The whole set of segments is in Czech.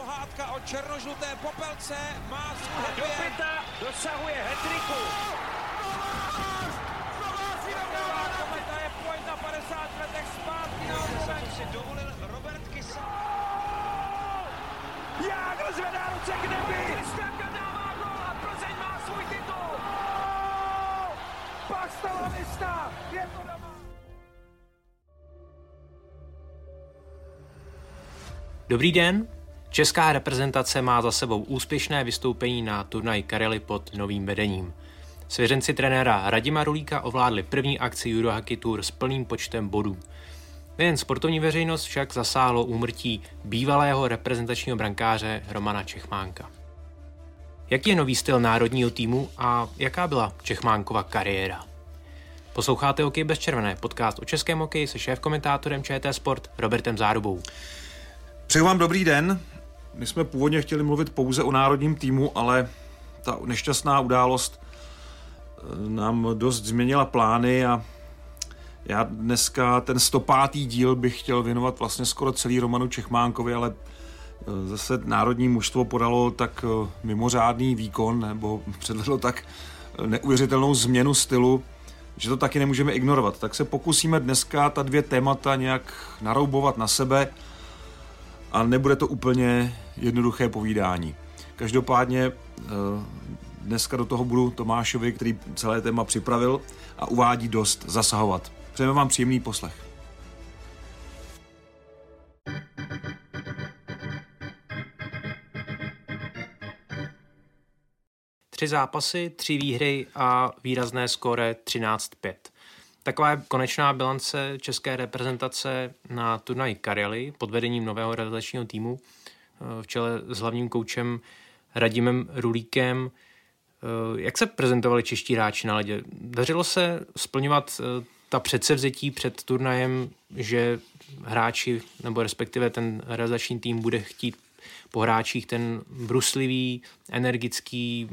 pohádka o černožluté popelce má svůj Do pěta dosahuje hetriku. Kometa je pojď na 50 letech zpátky na si dovolil Robert Kysa. Jágr zvedá ruce k nebi. Kristianka dává gol a Plzeň má svůj titul. Pak stala lista. Je to doma. Dobrý den. Česká reprezentace má za sebou úspěšné vystoupení na turnaji Karely pod novým vedením. Svěřenci trenéra Radima Rulíka ovládli první akci Eurohockey Tour s plným počtem bodů. Nejen sportovní veřejnost však zasáhlo úmrtí bývalého reprezentačního brankáře Romana Čechmánka. Jaký je nový styl národního týmu a jaká byla Čechmánkova kariéra? Posloucháte Hokej bez červené, podcast o českém hokeji se šéf-komentátorem ČT Sport Robertem Zárubou. Přeju vám dobrý den. My jsme původně chtěli mluvit pouze o národním týmu, ale ta nešťastná událost eh, nám dost změnila plány a já dneska ten 105. díl bych chtěl věnovat vlastně skoro celý Romanu Čechmánkovi, ale eh, zase národní mužstvo podalo tak eh, mimořádný výkon nebo předvedlo tak neuvěřitelnou změnu stylu, že to taky nemůžeme ignorovat. Tak se pokusíme dneska ta dvě témata nějak naroubovat na sebe a nebude to úplně jednoduché povídání. Každopádně eh, dneska do toho budu Tomášovi, který celé téma připravil a uvádí dost zasahovat. Přejeme vám příjemný poslech. Tři zápasy, tři výhry a výrazné skóre 13-5. Taková je konečná bilance české reprezentace na turnaji Karely pod vedením nového realizačního týmu v čele s hlavním koučem Radimem Rulíkem. Jak se prezentovali čeští hráči na ledě? Dařilo se splňovat eh, ta předsevzetí před turnajem, že hráči, nebo respektive ten realizační tým bude chtít po hráčích ten bruslivý, energický,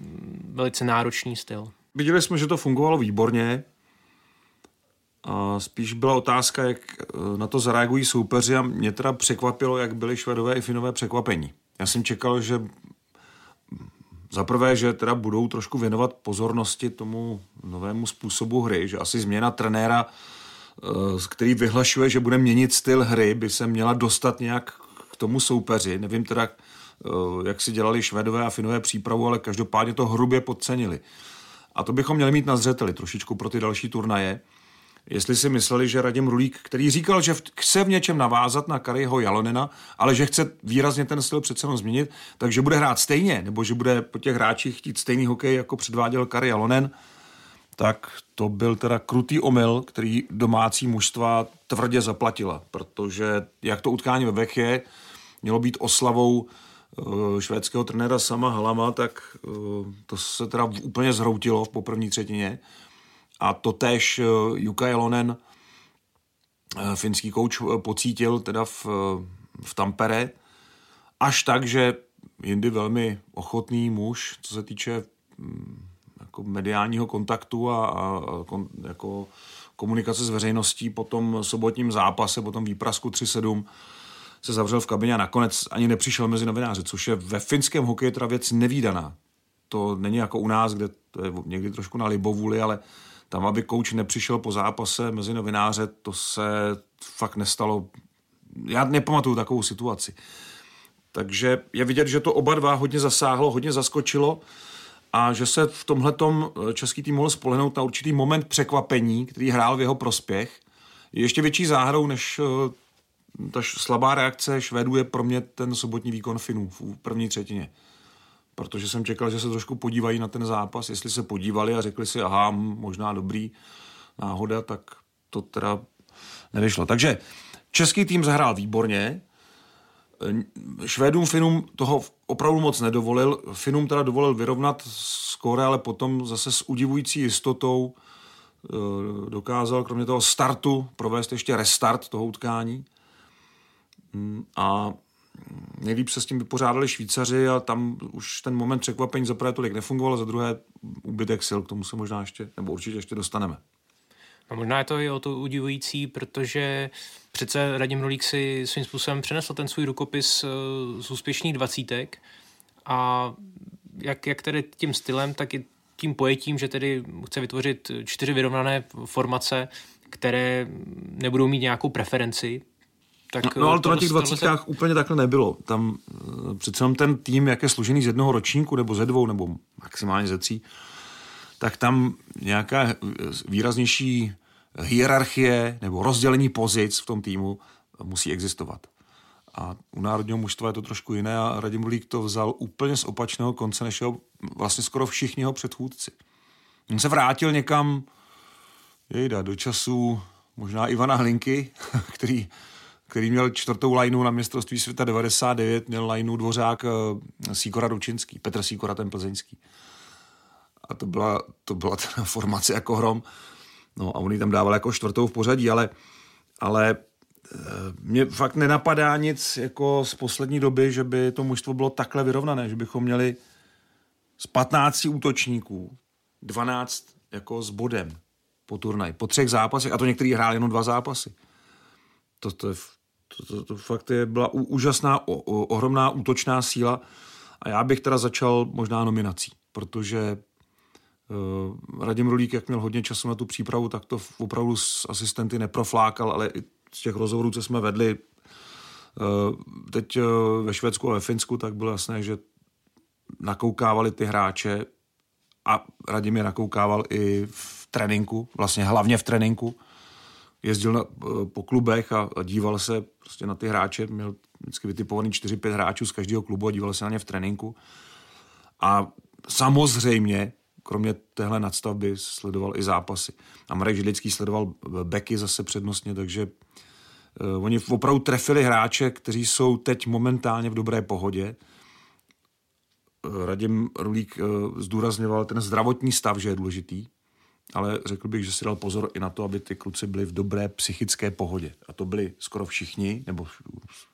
velice náročný styl? Viděli jsme, že to fungovalo výborně. A spíš byla otázka, jak eh, na to zareagují soupeři a mě teda překvapilo, jak byli švedové i finové překvapení. Já jsem čekal, že za prvé, že teda budou trošku věnovat pozornosti tomu novému způsobu hry, že asi změna trenéra, eh, který vyhlašuje, že bude měnit styl hry, by se měla dostat nějak k tomu soupeři. Nevím teda, eh, jak si dělali švedové a finové přípravu, ale každopádně to hrubě podcenili. A to bychom měli mít na zřeteli trošičku pro ty další turnaje jestli si mysleli, že Radim Rulík, který říkal, že chce v něčem navázat na Kariho Jalonena, ale že chce výrazně ten styl přece jenom změnit, takže bude hrát stejně, nebo že bude po těch hráčích chtít stejný hokej, jako předváděl Kari Jalonen, tak to byl teda krutý omyl, který domácí mužstva tvrdě zaplatila, protože jak to utkání ve Vechě mělo být oslavou uh, švédského trenéra Sama Halama, tak uh, to se teda úplně zhroutilo v poprvní třetině. A to tež eh, Jukka Jelonen, eh, finský kouč, eh, pocítil teda v, v Tampere, až tak, že jindy velmi ochotný muž, co se týče mm, jako mediálního kontaktu a, a kon, jako komunikace s veřejností po tom sobotním zápase, po tom výprasku 3-7, se zavřel v kabině a nakonec ani nepřišel mezi novináře, což je ve finském hokeji teda věc nevýdaná. To není jako u nás, kde to je někdy trošku na libovůli, ale tam, aby kouč nepřišel po zápase mezi novináře, to se fakt nestalo. Já nepamatuju takovou situaci. Takže je vidět, že to oba dva hodně zasáhlo, hodně zaskočilo a že se v tomhle český tým mohl spolehnout na určitý moment překvapení, který hrál v jeho prospěch. Je ještě větší záhrou než eh, ta slabá reakce Švédů je pro mě ten sobotní výkon Finů v první třetině protože jsem čekal, že se trošku podívají na ten zápas, jestli se podívali a řekli si, aha, možná dobrý náhoda, tak to teda nevyšlo. Takže český tým zahrál výborně, Švédům, Finům toho opravdu moc nedovolil. Finům teda dovolil vyrovnat skóre, ale potom zase s udivující jistotou eh, dokázal kromě toho startu provést ještě restart toho utkání. A nejlíp se s tím vypořádali Švýcaři a tam už ten moment překvapení za prvé tolik nefungovalo, za druhé úbytek sil, k tomu se možná ještě, nebo určitě ještě dostaneme. A možná je to i o to udivující, protože přece Radim Rolík si svým způsobem přenesl ten svůj rukopis eh, z úspěšných dvacítek a jak, jak tedy tím stylem, tak i tím pojetím, že tedy chce vytvořit čtyři vyrovnané formace, které nebudou mít nějakou preferenci. Tak no, no ale to na těch dvacítkách se... úplně takhle nebylo. Tam uh, přece jenom ten tým, jak je složený z jednoho ročníku, nebo ze dvou, nebo maximálně ze tří, tak tam nějaká výraznější hierarchie nebo rozdělení pozic v tom týmu musí existovat. A u národního mužstva je to trošku jiné a Radim Rulík to vzal úplně z opačného konce, než jeho, vlastně skoro všichni jeho předchůdci. On se vrátil někam, jejda, do času možná Ivana Hlinky, který, který měl čtvrtou lajnu na mistrovství světa 99, měl lajnu dvořák eh, Sýkora Ručinský, Petr Sýkora ten plzeňský. A to byla, to byla ta formace jako hrom. No a on ji tam dával jako čtvrtou v pořadí, ale, ale mě fakt nenapadá nic jako z poslední doby, že by to mužstvo bylo takhle vyrovnané, že bychom měli z 15 útočníků 12 jako s bodem po turnaj, po třech zápasech, a to některý hráli jenom dva zápasy. To, to, to, to, to fakt je, byla úžasná, o, o, ohromná útočná síla a já bych teda začal možná nominací, protože uh, Radim Rulík, jak měl hodně času na tu přípravu, tak to opravdu s asistenty neproflákal, ale i z těch rozhovorů, co jsme vedli eh, teď eh, ve Švédsku a ve Finsku, tak bylo jasné, že nakoukávali ty hráče a Radim je nakoukával i v tréninku, vlastně hlavně v tréninku. Jezdil na, eh, po klubech a, díval se prostě na ty hráče, měl vždycky vytipovaný 4-5 hráčů z každého klubu a díval se na ně v tréninku. A samozřejmě kromě téhle nadstavby sledoval i zápasy. A Marek Židlický sledoval beky zase přednostně, takže uh, oni opravdu trefili hráče, kteří jsou teď momentálně v dobré pohodě. Radim Rulík uh, zdůrazňoval ten zdravotní stav, že je důležitý, ale řekl bych, že si dal pozor i na to, aby ty kluci byli v dobré psychické pohodě. A to byli skoro všichni, nebo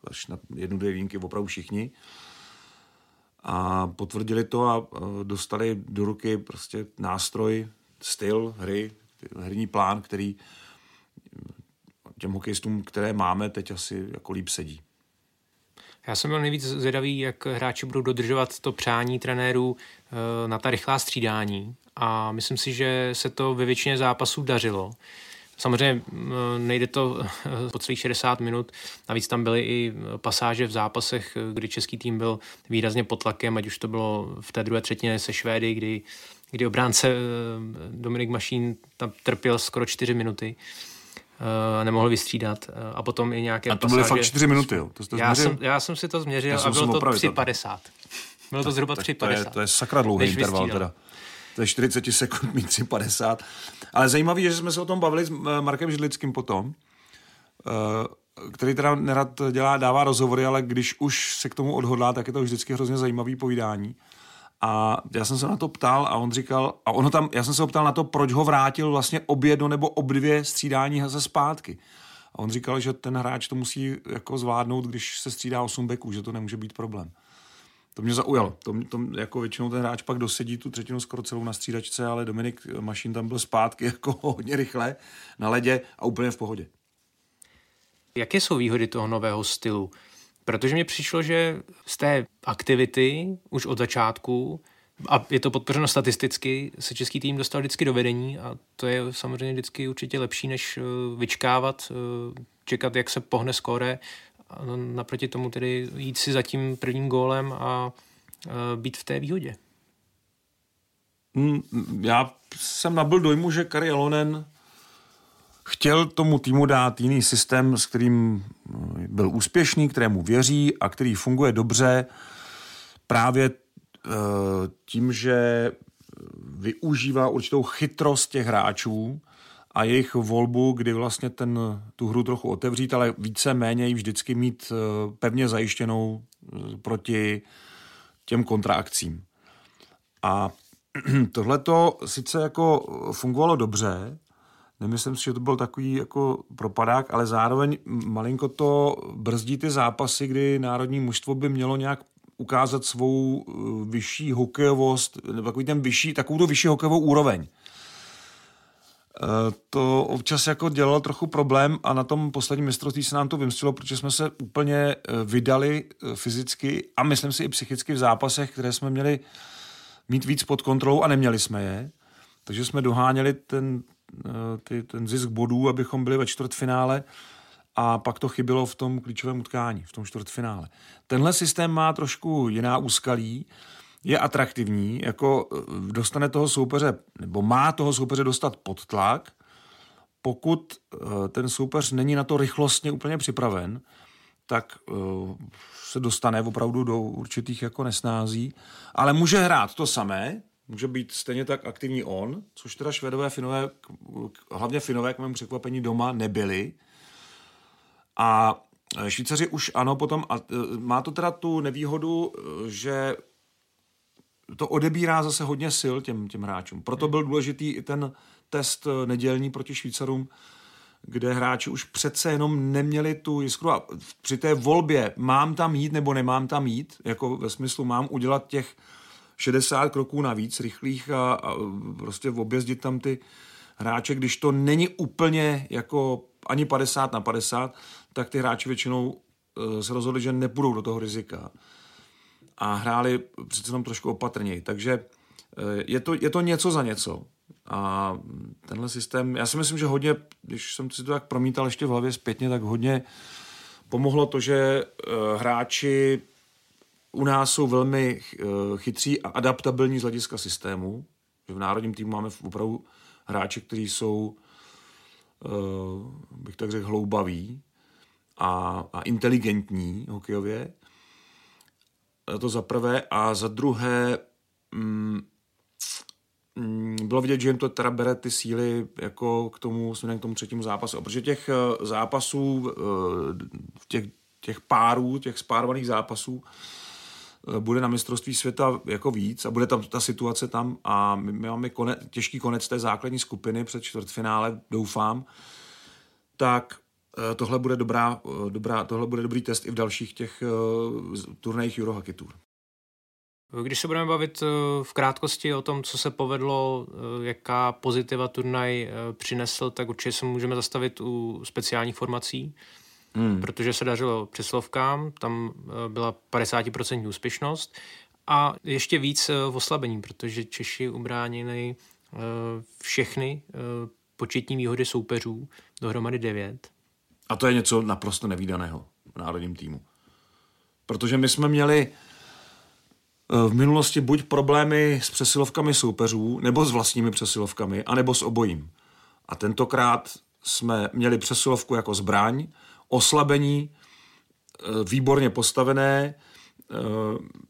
až na jednu, dvě výjimky opravdu všichni. A potvrdili to a dostali do ruky prostě nástroj, styl hry, herní plán, který těm hokejistům, které máme, teď asi jako líp sedí. Já jsem byl nejvíc zvědavý, jak hráči budou dodržovat to přání trenérů eh, na ta rychlá střídání a myslím si, že se to ve většině zápasů dařilo. Samozřejmě nejde to po celých 60 minut, navíc tam byly i pasáže v zápasech, kdy český tým byl výrazně pod tlakem, ať už to bylo v té druhé třetině se Švédy, kdy, kdy obránce eh, Dominik Mašín tam trpěl skoro 4 minuty a eh, nemohl vystřídat. Eh, a potom i nějaké A to byly fakt 4 minuty, jo? To já, jsem, já jsem si to změřil a bylo to 3,50. Bylo to zhruba 3,50. To je, to je sakra dlouhý interval teda ze 40 sekund mít 3,50. Ale zajímavé je, že jsme se o tom bavili s eh, Markem Židlickým potom, eh, který teda nerad dělá, dává rozhovory, ale když už se k tomu odhodlá, tak je to vždycky hrozně zajímavý povídání. A já jsem se na to ptal a on říkal, a ono tam, já jsem se ho ptal na to, proč ho vrátil vlastně objedno nebo obdvě střídání ze zpátky. A on říkal, že ten hráč to musí jako zvládnout, když se střídá 8 beků, že to nemůže být problém. To mě zaujalo. To, to, jako většinou ten hráč pak dosedí tu třetinu skoro celou na střídačce, ale Dominik Mašin tam byl zpátky jako hodně rychle na ledě a úplně v pohodě. Jaké jsou výhody toho nového stylu? Protože mi přišlo, že z té aktivity už od začátku, a je to podpořeno statisticky, se český tým dostal vždycky do vedení a to je samozřejmě vždycky určitě lepší, než eh, vyčkávat, eh, čekat, jak se pohne skóre naproti tomu tedy jít si za tím prvním gólem a být v té výhodě. Hmm, já jsem nabil dojmu, že Kari Elonen chtěl tomu týmu dát jiný systém, s kterým eh, byl úspěšný, kterému věří a který funguje dobře právě eh, tím, že využívá určitou chytrost těch hráčů, a jejich volbu, kdy vlastně ten, tu hru trochu otevřít, ale více méně ji vždycky mít eh, pevně zajištěnou eh, proti těm kontraakcím. A tohle to sice jako fungovalo dobře, nemyslím si, že to byl takový jako propadák, ale zároveň malinko to brzdí ty zápasy, kdy národní mužstvo by mělo nějak ukázat svou eh, vyšší hokejovost, takový ten vyšší, takovou vyšší hokejovou úroveň. To občas jako dělalo trochu problém a na tom posledním mistrovství se nám to vymstilo, protože jsme se úplně eh, vydali eh, fyzicky a myslím si i psychicky v zápasech, které jsme měli mít víc pod kontrolou a neměli jsme je. Takže jsme doháněli ten, ty, ten zisk bodů, abychom byli ve čtvrtfinále a pak to chybilo v tom klíčovém utkání, v tom čtvrtfinále. Tenhle systém má trošku jiná úskalí, je atraktivní, jako eh, dostane toho soupeře, nebo má toho soupeře dostat pod tlak, pokud eh, ten soupeř není na to rychlostně úplně připraven, tak eh, se dostane opravdu do určitých jako nesnází, ale může hrát to samé, může být stejně tak aktivní on, což teda švedové, finové, hlavně finové k mému překvapení doma nebyli. A Švýcaři už ano, potom a má to teda tu nevýhodu, že to odebírá zase hodně sil těm, těm hráčům. Proto byl důležitý i ten test eh, nedělní proti Švýcarům, kde hráči už přece jenom neměli tu jiskru a při té volbě mám tam jít nebo nemám tam jít, jako ve smyslu mám udělat těch 60 kroků navíc rychlých a, a prostě objezdit tam ty hráče, když to není úplně jako ani 50 na 50, tak ty hráči většinou uh, se rozhodli, že nepůjdou do toho rizika a hráli přece jenom trošku opatrněji. Takže eh, je to, je to něco za něco. A tenhle systém, já si myslím, že hodně, když jsem si to tak promítal ještě v hlavě zpětně, tak hodně pomohlo to, že eh, hráči u nás jsou velmi eh, chytří a adaptabilní z hlediska systému. V národním týmu máme opravdu hráči, kteří jsou, bych tak řekl, hloubaví a, a inteligentní hokejově. To za prvé. A za druhé, mm, mm, bylo vidět, že jim to teda bere ty síly jako k tomu, směrem k tomu třetímu zápasu. protože těch eh, zápasů, eh, těch, těch párů, těch spárovaných zápasů eh, bude na mistrovství světa jako víc a bude tam ta situace tam a my, my máme konec, těžký konec té základní skupiny před čtvrtfinále, doufám, tak Eh, tohle bude, dobrá, eh, dobrá, tohle bude dobrý test i v dalších těch uh, turnajích Eurohockey Tour. Když se budeme bavit v krátkosti o tom, co se povedlo, jaká pozitiva turnaj přinesl, tak určitě se můžeme zastavit u speciálních formací, hmm. protože se dařilo přeslovkám, tam byla 50% úspěšnost a ještě víc v oslabení, protože Češi ubránili všechny početní výhody soupeřů, dohromady 9. A to je něco naprosto nevýdaného v národním týmu. Protože my jsme měli eh, v minulosti buď problémy s přesilovkami soupeřů, nebo s vlastními přesilovkami, anebo s obojím. A tentokrát jsme měli přesilovku jako zbraň, oslabení, eh, výborně postavené. Eh,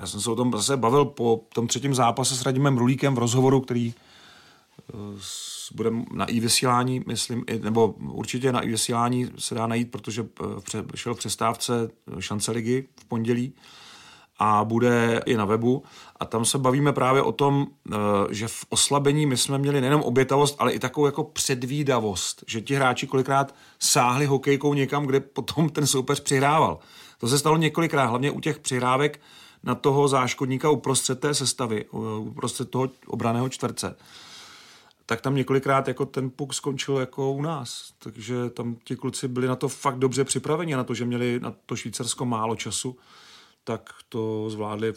já jsem se o tom zase bavil po tom třetím zápase s Radimem Rulíkem v rozhovoru, který bude na i vysílání, myslím, nebo určitě na i vysílání se dá najít, protože eh, šel přestávce šance ligy v pondělí a bude i na webu. A tam se bavíme právě o tom, eh, že v oslabení my jsme měli nejenom obětavost, ale i takovou jako předvídavost, že ti hráči kolikrát sáhli hokejkou někam, kde potom ten soupeř přihrával. To se stalo několikrát, hlavně u těch přihrávek na toho záškodníka uprostřed té sestavy, uprostřed toho obraného čtverce tak tam několikrát jako ten puk skončil jako u nás. Takže tam ti kluci byli na to fakt dobře připraveni, na to, že měli na to Švýcarsko málo času, tak to zvládli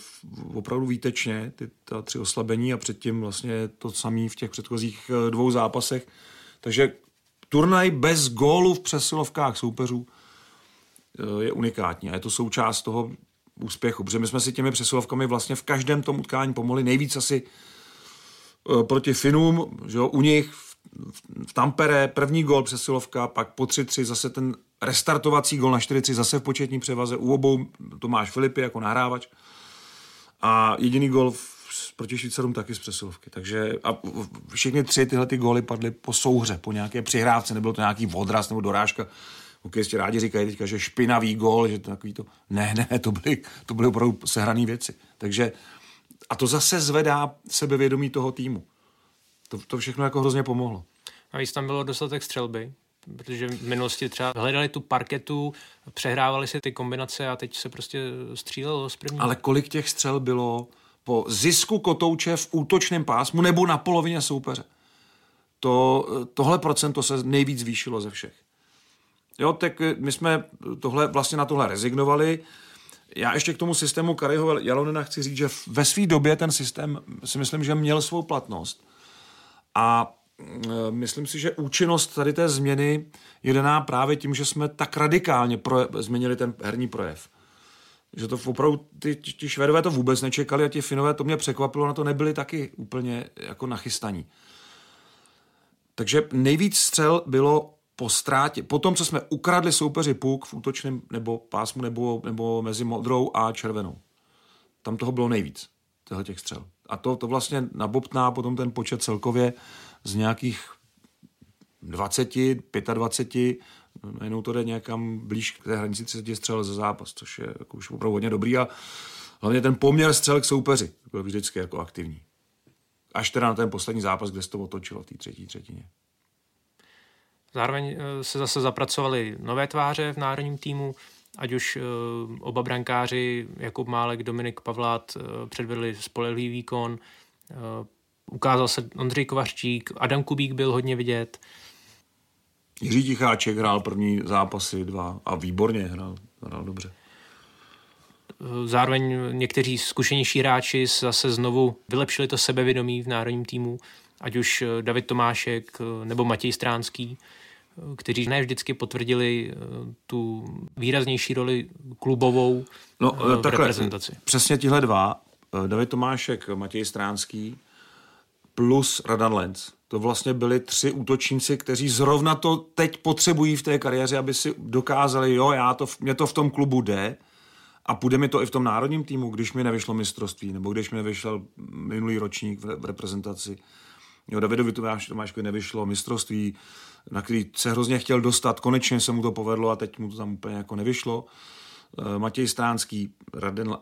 opravdu výtečně, ty ta tři oslabení a předtím vlastně to samé v těch předchozích eh, dvou zápasech. Takže turnaj bez gólu v přesilovkách soupeřů eh, je unikátní a je to součást toho úspěchu, protože my jsme si těmi přesilovkami vlastně v každém tom utkání pomohli nejvíc asi proti Finům, že jo, u nich v Tampere první gol přesilovka, pak po 3-3 zase ten restartovací gol na 4-3 zase v početní převaze. U obou Tomáš Filipy jako nahrávač. A jediný gol proti Švýcarům taky z přesilovky. Takže a všechny tři tyhle ty góly padly po souhře, po nějaké přihrávce, nebyl to nějaký odraz nebo dorážka. Hokejisti rádi říkají teďka, že špinavý gól, že to takový to... Ne, ne, to byly, to byly opravdu sehrané věci. Takže a to zase zvedá sebevědomí toho týmu. To, to všechno jako hrozně pomohlo. A víc tam bylo dostatek střelby, protože v minulosti třeba hledali tu parketu, přehrávali si ty kombinace a teď se prostě střílelo z první. Ale kolik těch střel bylo po zisku kotouče v útočném pásmu nebo na polovině soupeře? to, tohle procento se nejvíc zvýšilo ze všech. Jo, tak my jsme tohle, vlastně na tohle rezignovali. Já ještě k tomu systému Kariho Jalonena chci říct, že ve své době ten systém si myslím, že měl svou platnost. A e, myslím si, že účinnost tady té změny je daná právě tím, že jsme tak radikálně proje- změnili ten herní projev. Že to opravdu, ty, ti Švédové to vůbec nečekali a ti Finové, to mě překvapilo, na to nebyli taky úplně jako nachystaní. Takže nejvíc střel bylo po ztrátě, po tom, co jsme ukradli soupeři puk v útočném nebo pásmu nebo, nebo mezi modrou a červenou. Tam toho bylo nejvíc, těchto těch střel. A to, to vlastně nabobtná potom ten počet celkově z nějakých 20, 25, jenom to jde nějakam blíž k té hranici 30 střel za zápas, což je jako už opravdu hodně dobrý a hlavně ten poměr střel k soupeři byl vždycky jako aktivní. Až teda na ten poslední zápas, kde se to otočilo v té třetí třetině. Zároveň eh, se zase zapracovali nové tváře v národním týmu, ať už eh, oba brankáři, Jakub Málek, Dominik Pavlát, eh, předvedli spolehlivý výkon, ukázal se Ondřej Kovařčík, Adam Kubík byl hodně vidět. Jiří Ticháček hrál první zápasy dva a výborně hrál, hrál dobře. Zároveň někteří zkušenější hráči zase znovu vylepšili to sebevědomí v národním týmu, ať už David Tomášek nebo Matěj Stránský kteří ne vždycky potvrdili eh, tu výraznější roli klubovou no, eh, v takhle, reprezentaci. Přesně tihle dva, eh, David Tomášek, Matěj Stránský plus Radan Lenz. To vlastně byli tři útočníci, kteří zrovna to teď potřebují v té kariéře, aby si dokázali, jo, já to, mě to v tom klubu jde a půjde mi to i v tom národním týmu, když mi nevyšlo mistrovství, nebo když mi nevyšel minulý ročník v reprezentaci. Jo, Davidovi Tomáškovi nevyšlo mistrovství, na který se hrozně chtěl dostat, konečně se mu to povedlo a teď mu to tam úplně jako nevyšlo. Eh, Matěj Stránský, Raden,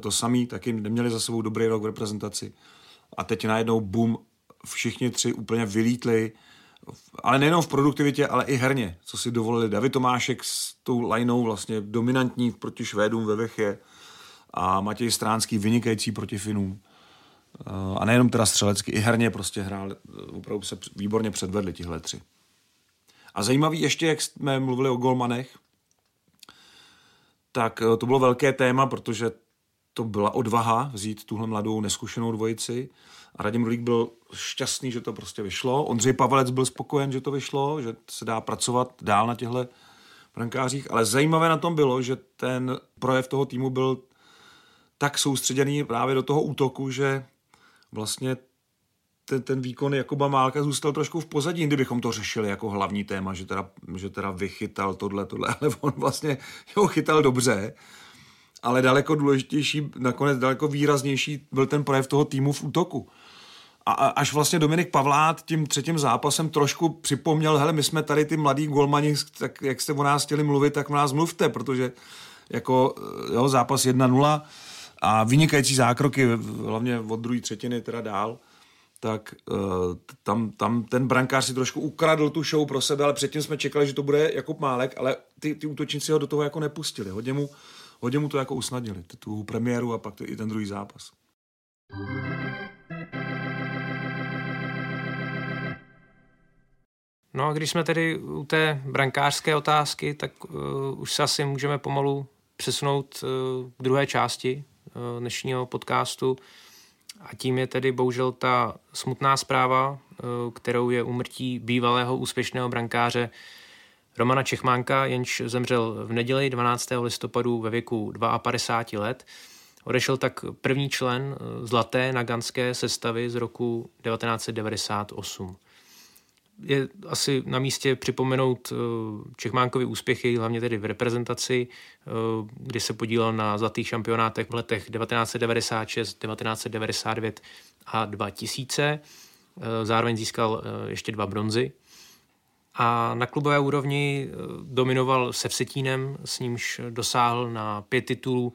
to samý, taky neměli za sebou dobrý rok v reprezentaci. A teď najednou boom, všichni tři úplně vylítli, ale nejenom v produktivitě, ale i herně, co si dovolili. David Tomášek s tou lineou vlastně dominantní proti Švédům ve Vechě a Matěj Stránský vynikající proti Finům. Eh, a nejenom teda střelecky, i herně prostě hrál, eh, opravdu se výborně předvedli tihle tři. A zajímavý ještě, jak jsme mluvili o golmanech, tak eh, to bylo velké téma, protože to byla odvaha vzít tuhle mladou neskušenou dvojici. A Radim Rulík byl šťastný, že to prostě vyšlo. Ondřej Pavelec byl spokojen, že to vyšlo, že se dá pracovat dál na těchto brankářích. Ale zajímavé na tom bylo, že ten projev toho týmu byl tak soustředěný právě do toho útoku, že vlastně ten, ten výkon Jakuba Málka zůstal trošku v pozadí, kdybychom to řešili jako hlavní téma, že teda, že teda vychytal tohle, tohle, ale on vlastně ho chytal dobře, ale daleko důležitější, nakonec daleko výraznější byl ten projev toho týmu v útoku. A, až vlastně Dominik Pavlát tím třetím zápasem trošku připomněl, hele, my jsme tady ty mladí golmani, tak jak jste o nás chtěli mluvit, tak o nás mluvte, protože jako jo, zápas 1-0, a vynikající zákroky, hlavně od druhé třetiny teda dál, tak uh, tam, tam ten brankář si trošku ukradl tu show pro sebe, ale předtím jsme čekali, že to bude Jakub Málek, ale ty, ty útočníci ho do toho jako nepustili. Hodně mu, hodně mu to jako usnadnili, tu premiéru a pak to, i ten druhý zápas. No a když jsme tedy u té brankářské otázky, tak uh, už se asi můžeme pomalu přesunout uh, k druhé části Eh, dnešního podcastu. A tím je tedy bohužel ta smutná zpráva, eh, kterou je umrtí bývalého úspěšného brankáře Romana Čechmánka, jenž zemřel v neděli 12. listopadu ve věku 52 let. Odešel tak první člen eh, zlaté naganské sestavy z roku 1998 je asi na místě připomenout eh, Čechmánkovi úspěchy, hlavně tedy v reprezentaci, eh, kdy se podílel na zlatých šampionátech v letech 1996, 1999 a 2000. Eh, zároveň získal ještě dva bronzy. A na klubové úrovni dominoval se Vsetínem, s nímž dosáhl na pět titulů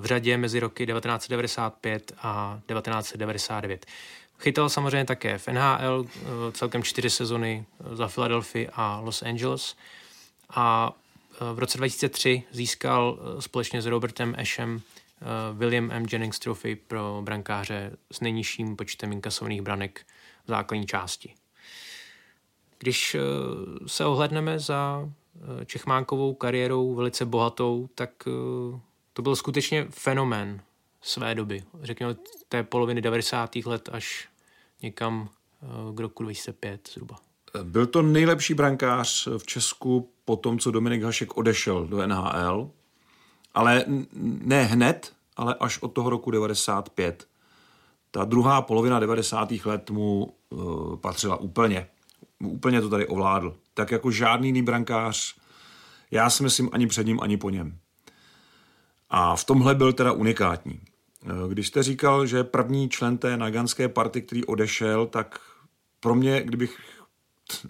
v řadě mezi roky 1995 a 1999. Chytal samozřejmě také v NHL eh, celkem čtyři sezony eh, za Philadelphia a Los Angeles a eh, v roce 2003 získal společně s Robertem Ashem William M. Jennings Trophy pro brankáře s nejnižším počtem inkasovaných branek v základní části. Když se ohledneme za Čechmánkovou kariérou velice bohatou, tak to byl skutečně fenomén své doby. Řekněme té poloviny 90. let až někam k roku 2005 zhruba. Byl to nejlepší brankář v Česku po tom, co Dominik Hašek odešel do NHL, ale ne hned, ale až od toho roku 95. Ta druhá polovina 90. let mu uh, patřila úplně. Úplně to tady ovládl. Tak jako žádný jiný brankář, já si myslím ani před ním, ani po něm. A v tomhle byl teda unikátní. Když jste říkal, že první člen té naganské party, který odešel, tak pro mě, kdybych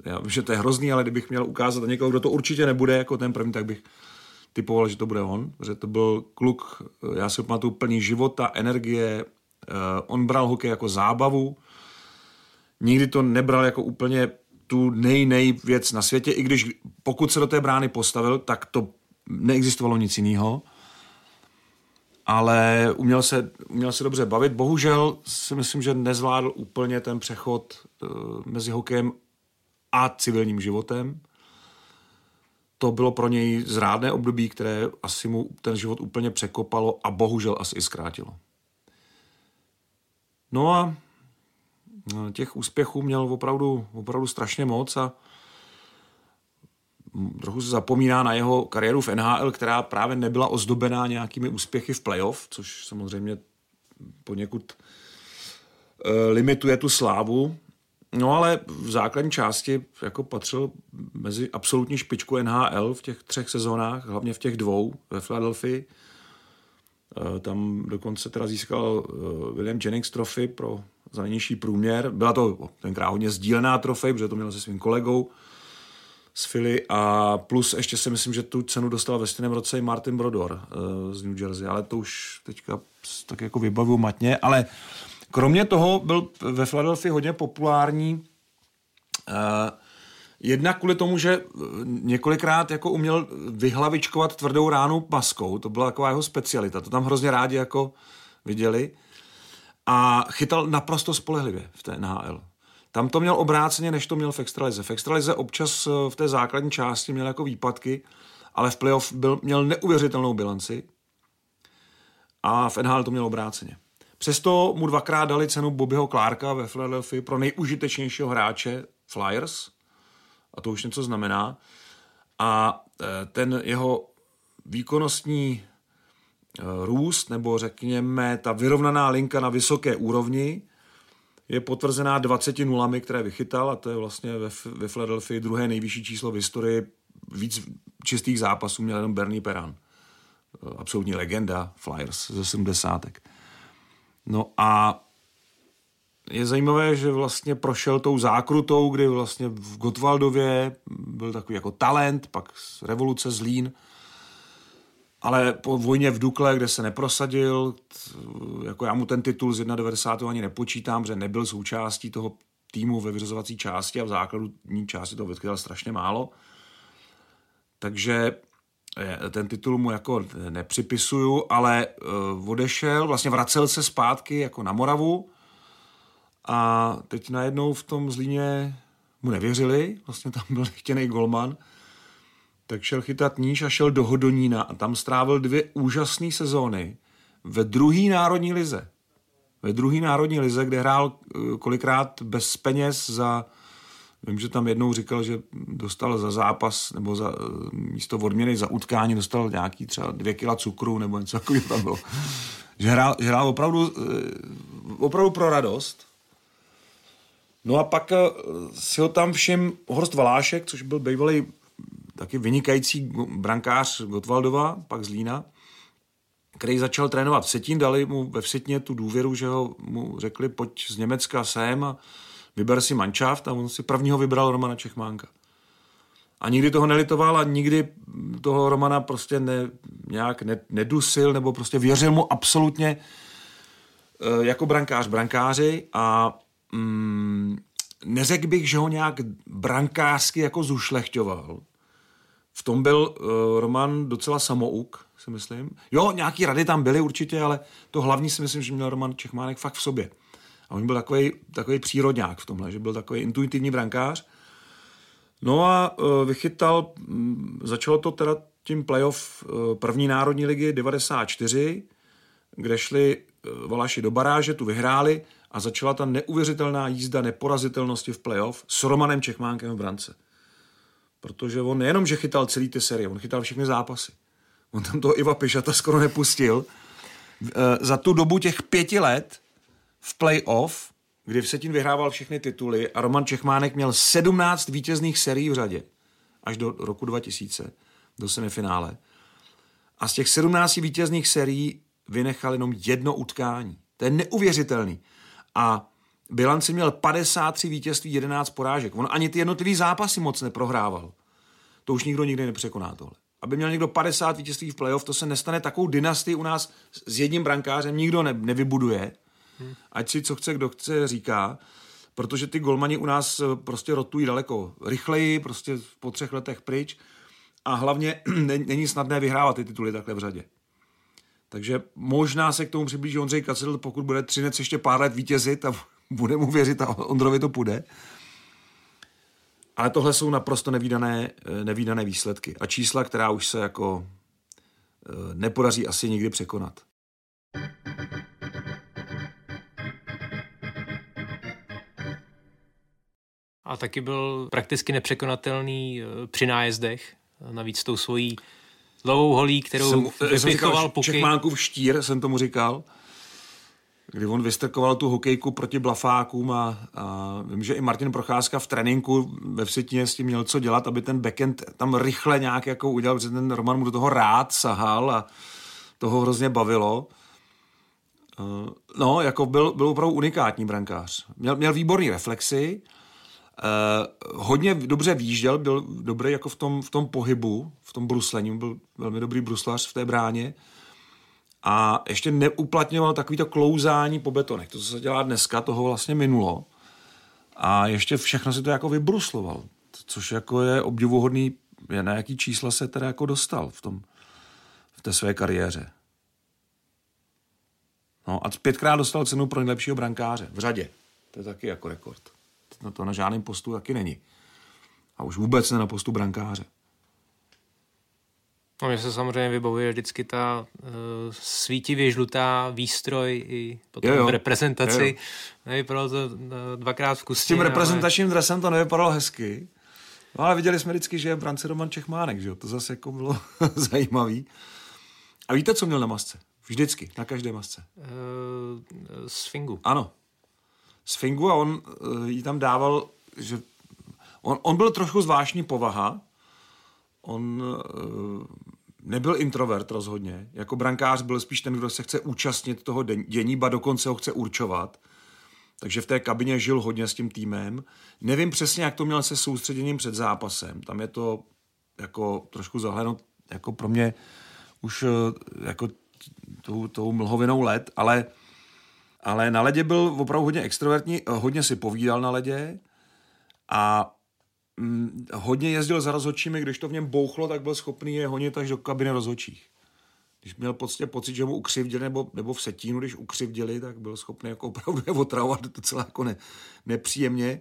já vím, že to je hrozný, ale kdybych měl ukázat někoho, kdo to určitě nebude jako ten první, tak bych typoval, že to bude on, že to byl kluk, já si pamatuju, plný života, energie, eh, on bral hokej jako zábavu, nikdy to nebral jako úplně tu nej, nej věc na světě, i když pokud se do té brány postavil, tak to neexistovalo nic jiného. Ale uměl se, uměl se dobře bavit. Bohužel si myslím, že nezvládl úplně ten přechod uh, mezi hokejem a civilním životem. To bylo pro něj zrádné období, které asi mu ten život úplně překopalo a bohužel asi i zkrátilo. No a no, těch úspěchů měl opravdu, opravdu strašně moc a trochu se zapomíná na jeho kariéru v NHL, která právě nebyla ozdobená nějakými úspěchy v playoff, což samozřejmě poněkud eh, limituje tu slávu. No ale v základní části jako patřil mezi absolutní špičku NHL v těch třech sezónách, hlavně v těch dvou ve Philadelphii. Eh, tam dokonce teda získal eh, William Jennings trofy pro za nejnižší průměr. Byla to tenkrát hodně sdílená trofej, protože to měl se svým kolegou z Philly a plus ještě si myslím, že tu cenu dostal ve stejném roce i Martin Brodor eh, z New Jersey, ale to už teďka tak jako vybavu matně, ale Kromě toho byl ve Philadelphia hodně populární uh, Jednak kvůli tomu, že eh, několikrát jako uměl vyhlavičkovat tvrdou ránu paskou, to byla taková jeho specialita, to tam hrozně rádi jako viděli. A chytal naprosto spolehlivě v té NHL. Tam to měl obráceně, než to měl v extralize. V extralize občas eh, v té základní části měl jako výpadky, ale v playoff byl, měl neuvěřitelnou bilanci a v NHL to měl obráceně. Přesto mu dvakrát dali cenu Bobbyho Clarka ve Philadelphia pro nejužitečnějšího hráče Flyers. A to už něco znamená. A e, ten jeho výkonnostní e, růst, nebo řekněme ta vyrovnaná linka na vysoké úrovni, je potvrzená 20 nulami, které vychytal a to je vlastně ve, ve Philadelphia druhé nejvyšší číslo v historii. Víc čistých zápasů měl jenom Bernie Peran. E, absolutní legenda Flyers ze 70. No a je zajímavé, že vlastně prošel tou zákrutou, kdy vlastně v Gotwaldově byl takový jako talent, pak revoluce Zlín, ale po vojně v Dukle, kde se neprosadil, jako já mu ten titul z 91. ani nepočítám, že nebyl součástí toho týmu ve vyřazovací části a v základní části toho vychytal strašně málo. Takže ten titul mu jako nepřipisuju, ale uh, odešel, vlastně vracel se zpátky jako na Moravu a teď najednou v tom Zlíně mu nevěřili, vlastně tam byl chtěný golman, tak šel chytat níž a šel do Hodonína a tam strávil dvě úžasné sezóny ve druhé národní lize. Ve druhé národní lize, kde hrál uh, kolikrát bez peněz za Vím, že tam jednou říkal, že dostal za zápas nebo za místo odměny za utkání dostal nějaký třeba dvě kila cukru nebo něco takového tam bylo. Že hrál, že hrál opravdu, eh, opravdu pro radost. No a pak eh, si ho tam všim Horst Valášek, což byl bývalý taky vynikající brankář Gotwaldova, pak z Lína, který začal trénovat v Setín, dali mu ve Vsetně tu důvěru, že ho mu řekli, pojď z Německa sem a vyber si manšaft a on si prvního vybral Romana Čechmánka. A nikdy toho nelitoval a nikdy toho Romana prostě ne, nějak ne, nedusil nebo prostě věřil mu absolutně e, jako brankář brankáři a mm, neřekl bych, že ho nějak brankářsky jako zušlechťoval. V tom byl uh, Roman docela samouk, si myslím. Jo, nějaký rady tam byly určitě, ale to hlavní si myslím, že měl Roman Čechmánek fakt v sobě. A on byl takový, takový přírodňák v tomhle, že byl takový intuitivní brankář. No a uh, vychytal, um, začalo to teda tím playoff uh, první národní ligy 94, kde šli uh, Valaši do baráže, tu vyhráli a začala ta neuvěřitelná jízda neporazitelnosti v playoff s Romanem Čechmánkem v brance. Protože on nejenom, že chytal celý ty série, on chytal všechny zápasy. On tam toho Iva Pišata skoro nepustil. Za tu dobu těch pěti let v playoff, kdy Vsetín vyhrával všechny tituly a Roman Čechmánek měl 17 vítězných serií v řadě až do roku 2000, do semifinále. A z těch 17 vítězných serií vynechal jenom jedno utkání. To je neuvěřitelný. A bilanci měl 53 vítězství, 11 porážek. On ani ty jednotlivý zápasy moc neprohrával. To už nikdo nikdy nepřekoná tohle. Aby měl někdo 50 vítězství v playoff, to se nestane takovou dynastii u nás s jedním brankářem, nikdo ne, nevybuduje. Ať si co chce, kdo chce, říká. Protože ty golmani u nás eh, prostě rotují daleko rychleji, prostě po třech letech pryč. A hlavně není snadné vyhrávat ty tituly takhle v řadě. Takže možná se k tomu přiblíží Ondřej Kacel, pokud bude Třinec ještě pár let vítězit a bude mu věřit a Ondrovi to půjde. Ale tohle jsou naprosto nevýdané, eh, nevýdané výsledky a čísla, která už se jako eh, nepodaří asi nikdy překonat. A taky byl prakticky nepřekonatelný eh, při nájezdech, navíc tou svojí dlouhou holí, kterou jsem, vypichoval puky. Čechmánkův štír, jsem tomu říkal kdy on vystrkoval tu hokejku proti blafákům a, a vím, že i Martin Procházka v tréninku ve Vsetině s tím měl co dělat, aby ten backend tam rychle nějak jako udělal, protože ten Roman mu do toho rád sahal a toho hrozně bavilo. Uh, no, jako byl, byl opravdu unikátní brankář. Měl, měl výborný reflexy, uh, hodně dobře výjížděl, byl dobrý jako v tom, v tom pohybu, v tom bruslení, byl velmi dobrý bruslař v té bráně a ještě neuplatňoval takovýto klouzání po betonech. To, co se dělá dneska, toho vlastně minulo. A ještě všechno si to jako vybrusloval, což jako je obdivuhodný, na jaký čísla se teda jako dostal v, tom, v té své kariéře. No a pětkrát dostal cenu pro nejlepšího brankáře v řadě. To je taky jako rekord. No to na žádném postu taky není. A už vůbec ne na postu brankáře. No, mě se samozřejmě vybavuje vždycky ta uh, svítivě žlutá výstroj i potom jo, jo. v reprezentaci. Jo, jo. Nevypadalo to uh, dvakrát v kustě. S tím reprezentačním ale... dresem to nevypadalo hezky. No ale viděli jsme vždycky, že je brance Roman Čechmánek, že jo? To zase jako bylo zajímavý. A víte, co měl na masce? Vždycky, na každé masce. Uh, z Fingu. Ano. Z Fingu a on uh, jí tam dával, že on, on byl trošku zvláštní povaha, on uh, nebyl introvert rozhodně. Jako brankář byl spíš ten, kdo se chce účastnit toho dění, ba dokonce ho chce určovat. Takže v té kabině žil hodně s tím týmem. Nevím přesně, jak to měl se soustředěním před zápasem. Tam je to jako trošku zahlednout jako pro mě už eh, jako tou, tou mlhovinou let, ale, ale na ledě byl opravdu hodně extrovertní, hodně si povídal na ledě a mm, hodně jezdil za rozhodčími, když to v něm bouchlo, tak byl schopný je honit až do kabiny rozhodčích. Když měl prostě pocit, že mu ukřivdili, nebo, nebo v setínu, když ukřivdili, tak byl schopný jako opravdu je otravovat docela jako ne, nepříjemně.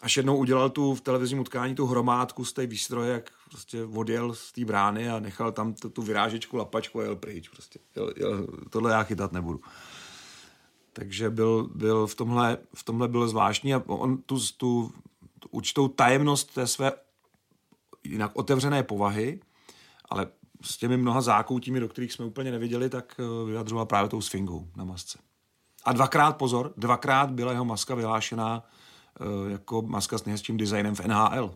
Až jednou udělal tu v televizním utkání tu hromádku z té výstroje, jak prostě odjel z té brány a nechal tam tu, tu vyrážečku, lapačku a jel pryč. Prostě. Jel, jel, tohle já chytat nebudu. Takže byl, byl v, tomhle, v tomhle byl zvláštní a on tu, tu určitou tajemnost té své jinak otevřené povahy, ale s těmi mnoha zákoutími, do kterých jsme úplně neviděli, tak eh, vyjadřoval právě tou sfingou na masce. A dvakrát, pozor, dvakrát byla jeho maska vyhlášená uh, jako maska s nejhezčím designem v NHL.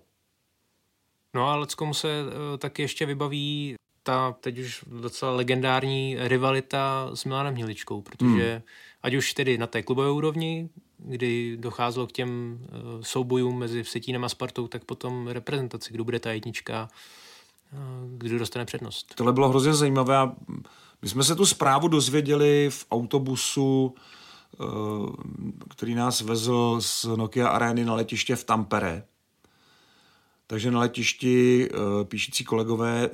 No a leckom se uh, taky ještě vybaví ta teď už docela legendární rivalita s Milanem Hněličkou, protože hmm. ať už tedy na té klubové úrovni, kdy docházelo k těm uh, soubojům mezi Vsetínem a Spartou, tak potom reprezentaci, kdo bude ta jednička, uh, kdo dostane přednost. Tohle bylo hrozně zajímavé my jsme se tu zprávu dozvěděli v autobusu, uh, který nás vezl z Nokia Areny na letiště v Tampere. Takže na letišti píšící kolegové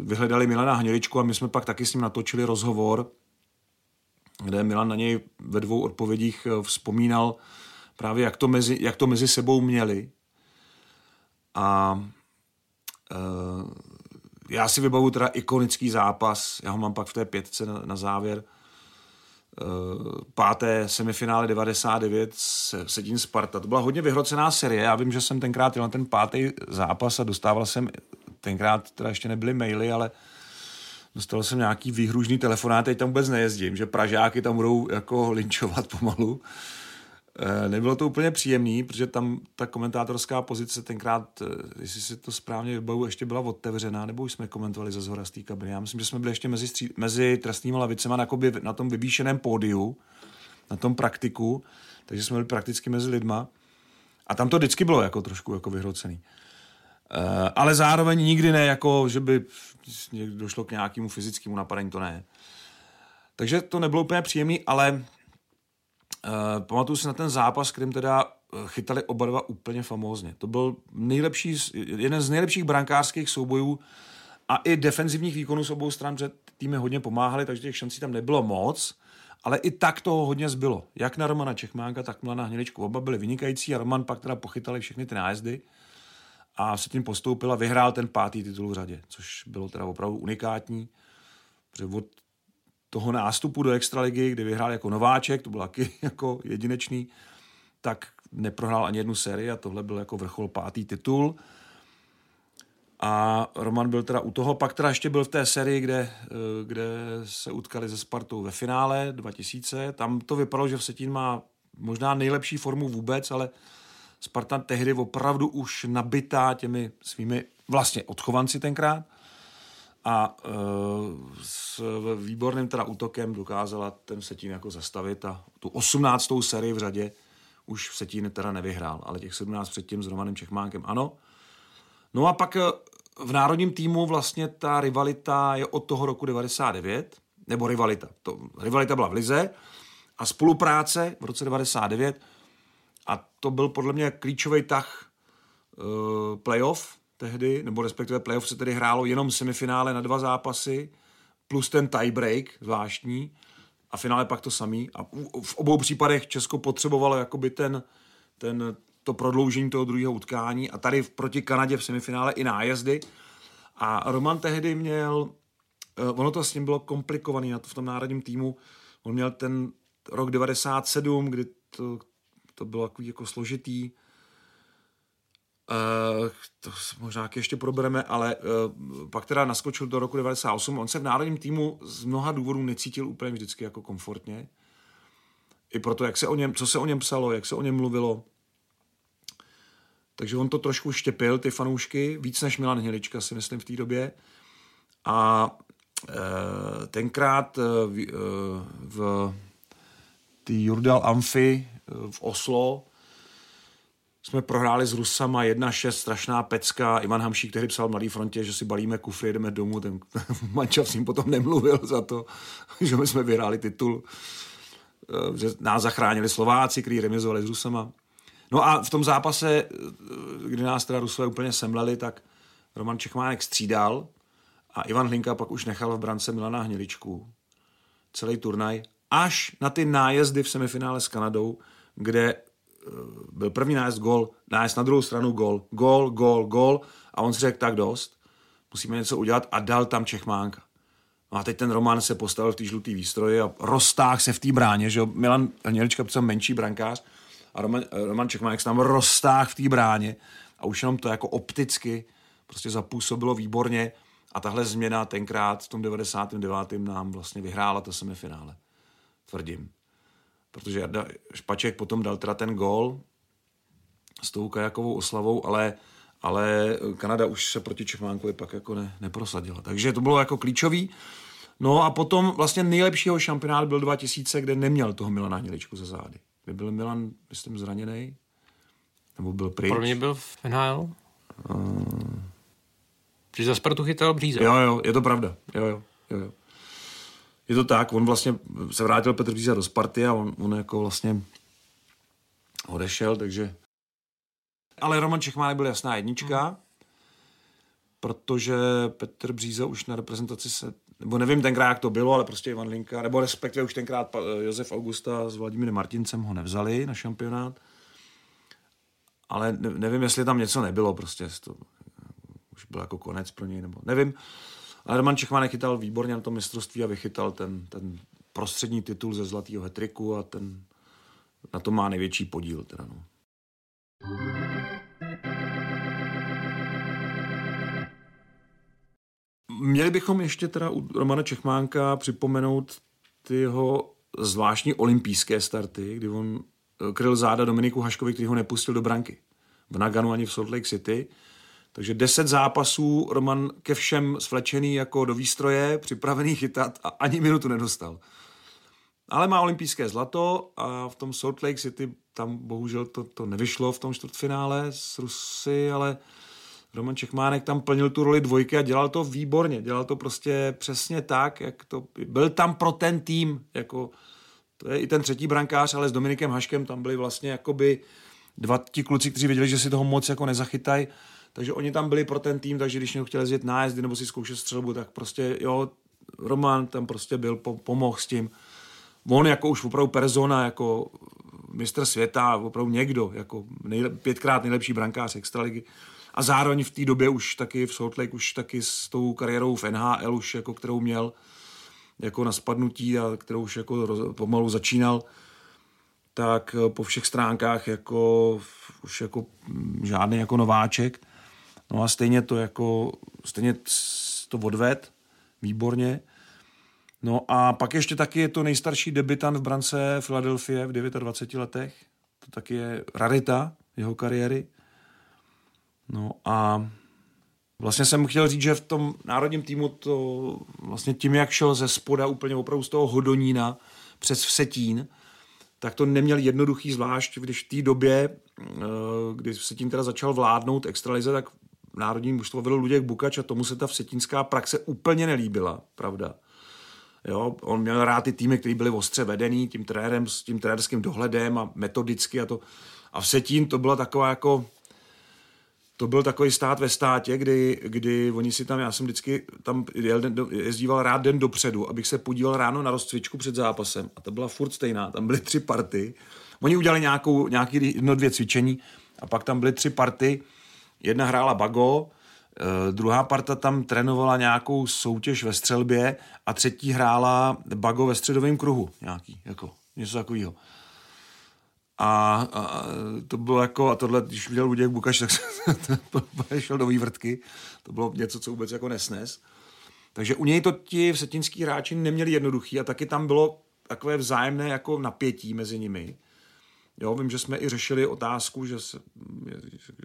vyhledali Milana Hněličku a my jsme pak taky s ním natočili rozhovor, kde Milan na něj ve dvou odpovědích eh, vzpomínal právě, jak to mezi, jak to mezi sebou měli. A uh, já si vybavu teda ikonický zápas, já ho mám pak v té pětce na, na závěr, uh, páté semifinále 99 se Sedín Sparta. To byla hodně vyhrocená série. Já vím, že jsem tenkrát jel na ten pátý zápas a dostával jsem, tenkrát teda ještě nebyly maily, ale dostal jsem nějaký výhružný telefonát, teď tam vůbec nejezdím, že Pražáky tam budou jako linčovat pomalu. Eh, nebylo to úplně příjemný, protože tam ta komentátorská pozice tenkrát, eh, jestli si to správně vybavu, ještě byla otevřená, nebo už jsme komentovali ze zhora z té kabiny. Já myslím, že jsme byli ještě mezi, stří, mezi trestnými lavicemi na, na tom vyvýšeném pódiu, na tom praktiku, takže jsme byli prakticky mezi lidma. A tam to vždycky bylo jako trošku jako vyhrocený. Uh, ale zároveň nikdy ne, jako že by došlo k nějakému fyzickému napadení, to ne. Takže to nebylo úplně příjemný, ale Uh, pamatuju si na ten zápas, kterým teda eh, chytali oba dva úplně famózně. To byl nejlepší, jeden z nejlepších brankářských soubojů a i defenzivních výkonů s obou stran, protože týmy hodně pomáhali, takže těch šancí tam nebylo moc, ale i tak toho hodně zbylo. Jak na Romana Čechmánka, tak na Hniličku. Oba byli vynikající a Roman pak teda pochytali všechny ty nájezdy a se tím postoupil a vyhrál ten pátý titul v řadě, což bylo teda opravdu unikátní, protože od toho nástupu do Extraligy, kdy vyhrál jako nováček, to byl taky jako jedinečný, tak neprohrál ani jednu sérii a tohle byl jako vrchol pátý titul. A Roman byl teda u toho, pak teda ještě byl v té sérii, kde, eh, kde se utkali ze Spartou ve finále 2000. Tam to vypadalo, že Vsetín má možná nejlepší formu vůbec, ale Sparta tehdy opravdu už nabitá těmi svými vlastně odchovanci tenkrát a e, s výborným teda útokem dokázala ten Setín jako zastavit a tu 18. sérii v řadě už Setín teda nevyhrál, ale těch 17 předtím s Romanem Čechmánkem ano. No a pak e, v národním týmu vlastně ta rivalita je od toho roku 99, nebo rivalita. To, rivalita byla v Lize a spolupráce v roce 99 a to byl podle mě klíčový tah uh, playoff, tehdy, nebo respektive playoff se tedy hrálo jenom semifinále na dva zápasy, plus ten tiebreak zvláštní a finále pak to samý. A v obou případech Česko potřebovalo jakoby ten, ten, to prodloužení toho druhého utkání a tady proti Kanadě v semifinále i nájezdy. A Roman tehdy měl, eh, ono to s ním bylo komplikovaný na to v tom národním týmu, on měl ten rok 97, kdy to, to bylo jako, jako složitý, Uh, to možná ještě probereme, ale uh, pak teda naskočil do roku 98. On se v národním týmu z mnoha důvodů necítil úplně vždycky jako komfortně. I proto, jak se o něm, co se o něm psalo, jak se o něm mluvilo. Takže on to trošku štěpil, ty fanoušky, víc než Milan Hilička, si myslím, v té době. A uh, tenkrát uh, v, v té Jurdal Amfi v Oslo jsme prohráli s Rusama 1-6, strašná pecka. Ivan Hamšík tehdy psal Mladý frontě, že si balíme kufry, jdeme domů. Ten mančav s ním potom nemluvil za to, že my jsme vyhráli titul. Eh, že nás zachránili Slováci, kteří remizovali s Rusama. No a v tom zápase, eh, kdy nás teda Rusové úplně semleli, tak Roman Čechmánek střídal a Ivan Hlinka pak už nechal v brance Milana Hniličku. Celý turnaj až na ty nájezdy v semifinále s Kanadou, kde Eh, byl první nájezd gol, nájezd na druhou stranu gol, gol, gol, gol a on si řekl tak dost, musíme něco udělat a dal tam Čechmánka. No a teď ten Roman se postavil v té žluté výstroji a roztáhl se v té bráně, že Milan Hnělička byl menší brankář a Roman, eh, Roman Čechmánek se tam roztáhl v té bráně a už jenom to jako opticky prostě zapůsobilo výborně a tahle změna tenkrát v tom 99. nám vlastně vyhrála to semifinále. Tvrdím protože Jarda Špaček potom dal teda ten gol s tou kajakovou oslavou, ale, ale Kanada už se proti Čechmánkovi pak jako ne, neprosadila. Takže to bylo jako klíčový. No a potom vlastně nejlepšího šampionát byl 2000, kde neměl toho Milana Hniličku za zády. Kde byl Milan, myslím, zraněný? Nebo byl pryč? Pro mě byl v NHL. Uh... Když za Spartu chytal Bříza. Jo, jo, je to pravda. Jo, jo, jo. jo. Je to tak, on vlastně se vrátil Petr Bříza do Sparty a on, on jako vlastně odešel, takže... Ale Roman Čechmánek byl jasná jednička, hmm. protože Petr Bříza už na reprezentaci se, nebo nevím tenkrát, jak to bylo, ale prostě Ivan Linka, nebo respektive už tenkrát Josef Augusta s Vladimírem Martincem ho nevzali na šampionát. ale nevím, jestli tam něco nebylo, prostě to už byl jako konec pro něj, nebo nevím. Ale Roman Čechmánek chytal výborně na tom mistrovství a vychytal ten, ten prostřední titul ze zlatého hetriku a ten na to má největší podíl. Teda no. Měli bychom ještě teda u Romana Čechmánka připomenout ty jeho zvláštní olympijské starty, kdy on eh, kryl záda Dominiku Haškovi, který ho nepustil do branky. V Naganu ani v Salt Lake City. Takže deset zápasů, Roman ke všem svlečený jako do výstroje, připravený chytat a ani minutu nedostal. Ale má olympijské zlato a v tom Salt Lake City tam bohužel to, to nevyšlo v tom čtvrtfinále s Rusy, ale Roman Čechmánek tam plnil tu roli dvojky a dělal to výborně. Dělal to prostě přesně tak, jak to... Byl tam pro ten tým, jako... To je i ten třetí brankář, ale s Dominikem Haškem tam byli vlastně jakoby dva ti kluci, kteří věděli, že si toho moc jako nezachytají. Takže oni tam byli pro ten tým, takže když někdo chtěl jezdit nájezdy nebo si zkoušet střelbu, tak prostě jo, Roman tam prostě byl, po, pomohl s tím. On jako už opravdu persona, jako mistr světa, opravdu někdo, jako nejle, pětkrát nejlepší brankář extraligy. A zároveň v té době už taky v Salt Lake, už taky s tou kariérou v NHL, už jako kterou měl jako na spadnutí a kterou už jako roz, pomalu začínal, tak po všech stránkách jako už jako žádný jako nováček. No a stejně to jako, stejně to odved výborně. No a pak ještě taky je to nejstarší debitant v brance Philadelphia v 29 letech. To taky je rarita jeho kariéry. No a vlastně jsem chtěl říct, že v tom národním týmu to vlastně tím, jak šel ze spoda úplně opravdu z toho Hodonína přes Vsetín, tak to neměl jednoduchý zvlášť, když v té době, eh, kdy Vsetín teda začal vládnout extralize, tak národní mužstvo vedl Luděk Bukač a tomu se ta vsetínská praxe úplně nelíbila, pravda. Jo, on měl rád ty týmy, které byly ostře vedený tím trenérem, s tím trenérským dohledem a metodicky a to. A Vsetín to byla taková jako to byl takový stát ve státě, kdy, kdy oni si tam, já jsem vždycky tam jezdíval rád den dopředu, abych se podíval ráno na rozcvičku před zápasem a to byla furt stejná, tam byly tři party. Oni udělali nějakou, nějaký jedno, dvě cvičení a pak tam byly tři party. Jedna hrála bago, eh, druhá parta tam trénovala nějakou soutěž ve střelbě a třetí hrála bago ve středovém kruhu nějaký, jako něco takového. A, a, to bylo jako, a tohle, když viděl Luděk Bukaš, tak se šel do vývrtky. To bylo něco, co vůbec jako nesnes. Takže u něj to ti vsetinský hráči neměli jednoduchý a taky tam bylo takové vzájemné jako napětí mezi nimi. Jo, vím, že jsme i řešili otázku, že se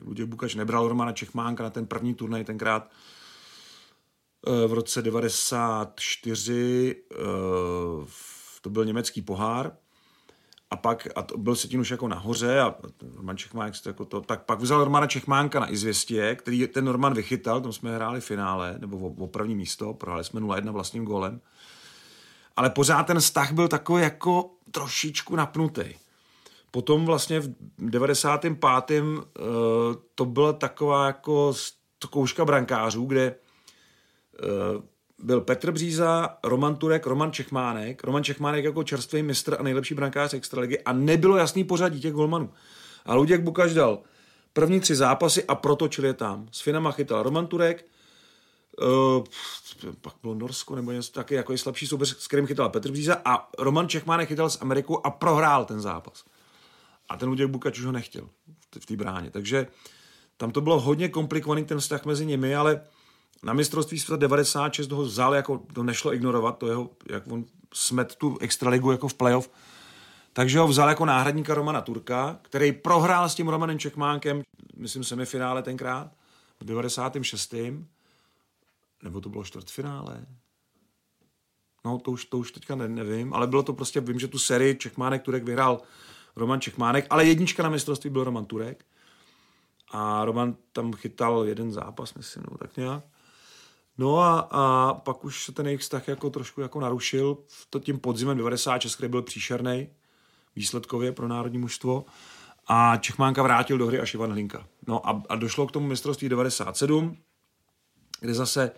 Luděk Bukaš nebral Romana Čechmánka na ten první turnaj tenkrát eh, v roce 94, eh, to byl německý pohár, a pak, a to byl Setin už jako nahoře a Roman Čechmánek jako to, tak pak vzal Romana Čechmánka na Izvěstě, který ten Norman vychytal, tam jsme hráli finále, nebo o, o první místo, prohráli jsme 0-1 vlastním gólem. Ale pořád ten vztah byl takový jako trošičku napnutý. Potom vlastně v 95. Uh, to byla taková jako zkouška brankářů, kde uh, byl Petr Bříza, Roman Turek, Roman Čechmánek. Roman Čechmánek jako čerstvý mistr a nejlepší brankář extraligy a nebylo jasný pořadí těch golmanů. A Luděk Bukaš dal první tři zápasy a protočil je tam. S Finama chytal Roman Turek, uh, pak bylo Norsko nebo něco taky jako je slabší soupeř, s kterým chytal Petr Bříza a Roman Čechmánek chytal s Amerikou a prohrál ten zápas. A ten Luděk Bukač už ho nechtěl v té bráně. Takže tam to bylo hodně komplikovaný ten vztah mezi nimi, ale na mistrovství světa 96 ho vzal, jako to nešlo ignorovat, to jeho, jak on smet tu extraligu jako v playoff, takže ho vzal jako náhradníka Romana Turka, který prohrál s tím Romanem Čekmánkem, myslím semifinále tenkrát, v 96. Nebo to bylo čtvrtfinále? No, to už, to už teďka ne, nevím, ale bylo to prostě, vím, že tu sérii Čekmánek Turek vyhrál Roman Čekmánek, ale jednička na mistrovství byl Roman Turek. A Roman tam chytal jeden zápas, myslím, no tak nějak. No a, a pak už se ten jejich vztah jako trošku jako narušil to tím podzimem 96, který byl příšerný výsledkově pro národní mužstvo a Čechmánka vrátil do hry až Ivan Hlinka. No a, a došlo k tomu mistrovství 97, kde zase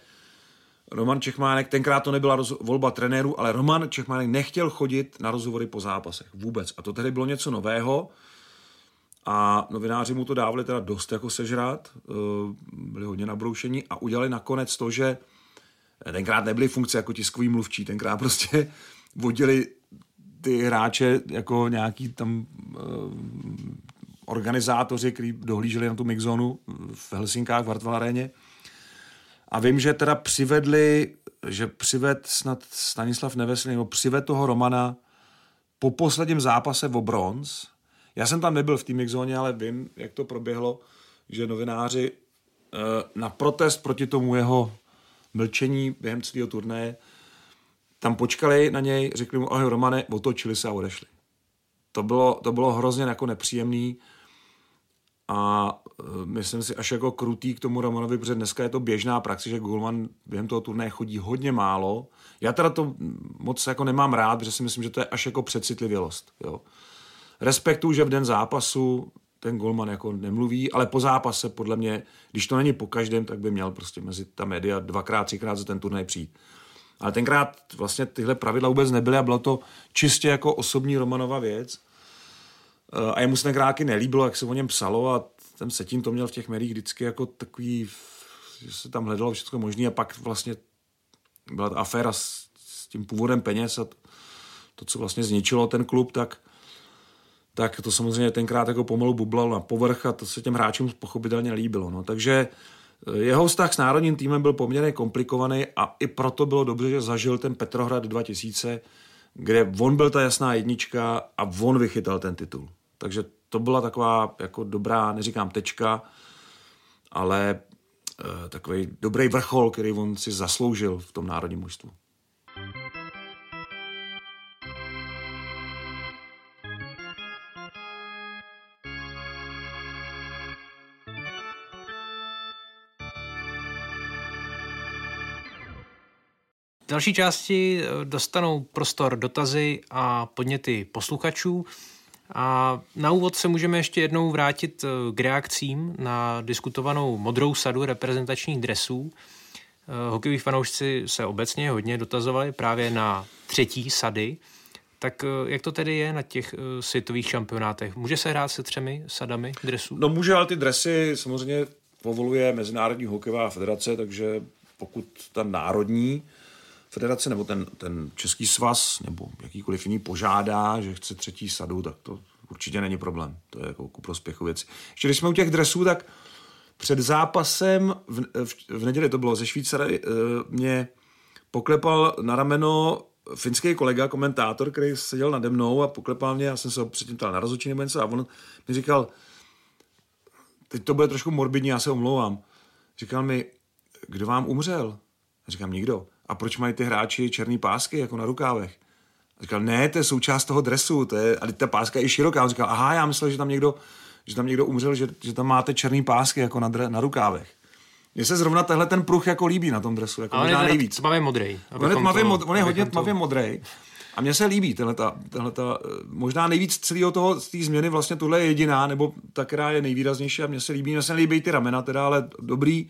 Roman Čechmánek, tenkrát to nebyla roz, volba trenérů, ale Roman Čechmánek nechtěl chodit na rozhovory po zápasech vůbec. A to tedy bylo něco nového. A novináři mu to dávali teda dost jako sežrat, eh, byli hodně nabroušení a udělali nakonec to, že tenkrát nebyly funkce jako tiskový mluvčí, tenkrát prostě vodili ty hráče jako nějaký tam uh, organizátoři, kteří dohlíželi na tu mixzonu v Helsinkách, v Hartwall aréně. A vím, že teda přivedli, že přived snad Stanislav Neveslý, nebo přived toho Romana po posledním zápase o bronz. Já jsem tam nebyl v té mixzóně, ale vím, jak to proběhlo, že novináři uh, na protest proti tomu jeho mlčení během celého turnaje tam počkali na něj, řekli mu, ahoj Romane, otočili se a odešli. To bylo, to bylo hrozně jako nepříjemný a myslím si až jako krutý k tomu Romanovi, protože dneska je to běžná praxe, že Gulman během toho turnaje chodí hodně málo. Já teda to moc jako nemám rád, protože si myslím, že to je až jako přecitlivělost. Jo. Respektuju, že v den zápasu ten golman jako nemluví, ale po zápase podle mě, když to není po každém, tak by měl prostě mezi ta média dvakrát, třikrát za ten turnaj přijít. Ale tenkrát vlastně tyhle pravidla vůbec nebyly a bylo to čistě jako osobní Romanova věc. Eh, a jemu se tenkrát nelíbilo, jak se o něm psalo a ten Setin to měl v těch médiích vždycky jako takový, že se tam hledalo všechno možné a pak vlastně byla ta aféra s, s tím původem peněz a to, to, co vlastně zničilo ten klub, tak tak to samozřejmě tenkrát jako pomalu bublalo na povrch a to se těm hráčům pochopitelně líbilo. No. Takže eh, jeho vztah s národním týmem byl poměrně komplikovaný a i proto bylo dobře, že zažil ten Petrohrad 2000, kde on byl ta jasná jednička a on vychytal ten titul. Takže to byla taková jako dobrá, neříkám tečka, ale e, takový dobrý vrchol, který on si zasloužil v tom národním mužstvu. Další části eh, dostanou prostor dotazy a podněty posluchačů. A na úvod se můžeme ještě jednou vrátit eh, k reakcím na diskutovanou modrou sadu reprezentačních dresů. Eh, hokejoví fanoušci se obecně hodně dotazovali právě na třetí sady. Tak jak to tedy je na těch světových šampionátech? Může se hrát se třemi sadami dresů? No může, ale ty dresy samozřejmě povoluje Mezinárodní hokejová federace, takže pokud ta národní federace nebo ten, ten český svaz nebo jakýkoliv jiný požádá, že chce třetí sadu, tak to určitě není problém. To je jako ku prospěchu věci. Ještě když jsme u těch dresů, tak před zápasem v, v, v neděli to bylo ze Švýcary, eh, mě poklepal na rameno finský kolega, komentátor, který seděl nade mnou a poklepal mě, já jsem se ho předtím ptal na rozhodčí nebo něco a on mi říkal, teď to bude trošku morbidní, já se omlouvám. Říkal mi, kdo vám umřel? Já říkám, nikdo a proč mají ty hráči černé pásky jako na rukávech? A říkal, ne, to je součást toho dresu, to je, ale ta páska je široká. On říkal, aha, já myslel, že tam někdo, že tam někdo umřel, že, že tam máte černé pásky jako na, dre, na rukávech. Mně se zrovna tenhle ten pruh jako líbí na tom dresu, jako ale možná nejvíc. Tmavě modrý. On je, tmavě, mod, on je hodně tmavě modrý. A mně se líbí tato, tato, možná nejvíc celého toho, z té změny vlastně tohle je jediná, nebo ta, která je nejvýraznější a mně se líbí. Mně se líbí ty ramena teda, ale dobrý.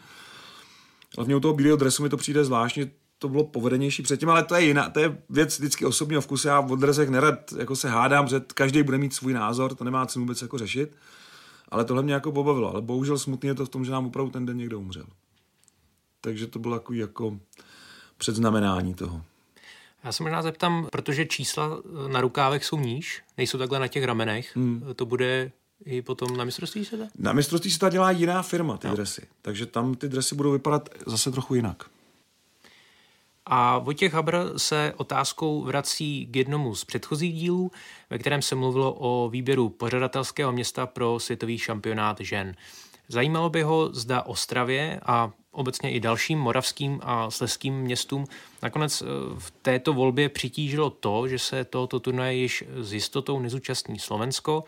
Hlavně u toho bílého dresu mi to přijde zvláštně to bylo povedenější předtím, ale to je jiná, to je věc vždycky osobního vkusu. Já v odrezech nerad jako se hádám, že každý bude mít svůj názor, to nemá cenu vůbec jako řešit. Ale tohle mě jako pobavilo. Ale bohužel smutný je to v tom, že nám opravdu ten den někdo umřel. Takže to bylo jako, jako předznamenání toho. Já se možná zeptám, protože čísla na rukávech jsou níž, nejsou takhle na těch ramenech, hmm. to bude i potom na mistrovství světa? Na mistrovství světa dělá jiná firma ty no. dresy, takže tam ty dresy budou vypadat zase trochu jinak. A Vojtěch Habr se otázkou vrací k jednomu z předchozích dílů, ve kterém se mluvilo o výběru pořadatelského města pro světový šampionát žen. Zajímalo by ho, zda Ostravě a obecně i dalším moravským a sleským městům nakonec eh, v této volbě přitížilo to, že se tohoto turnaje již s jistotou nezúčastní Slovensko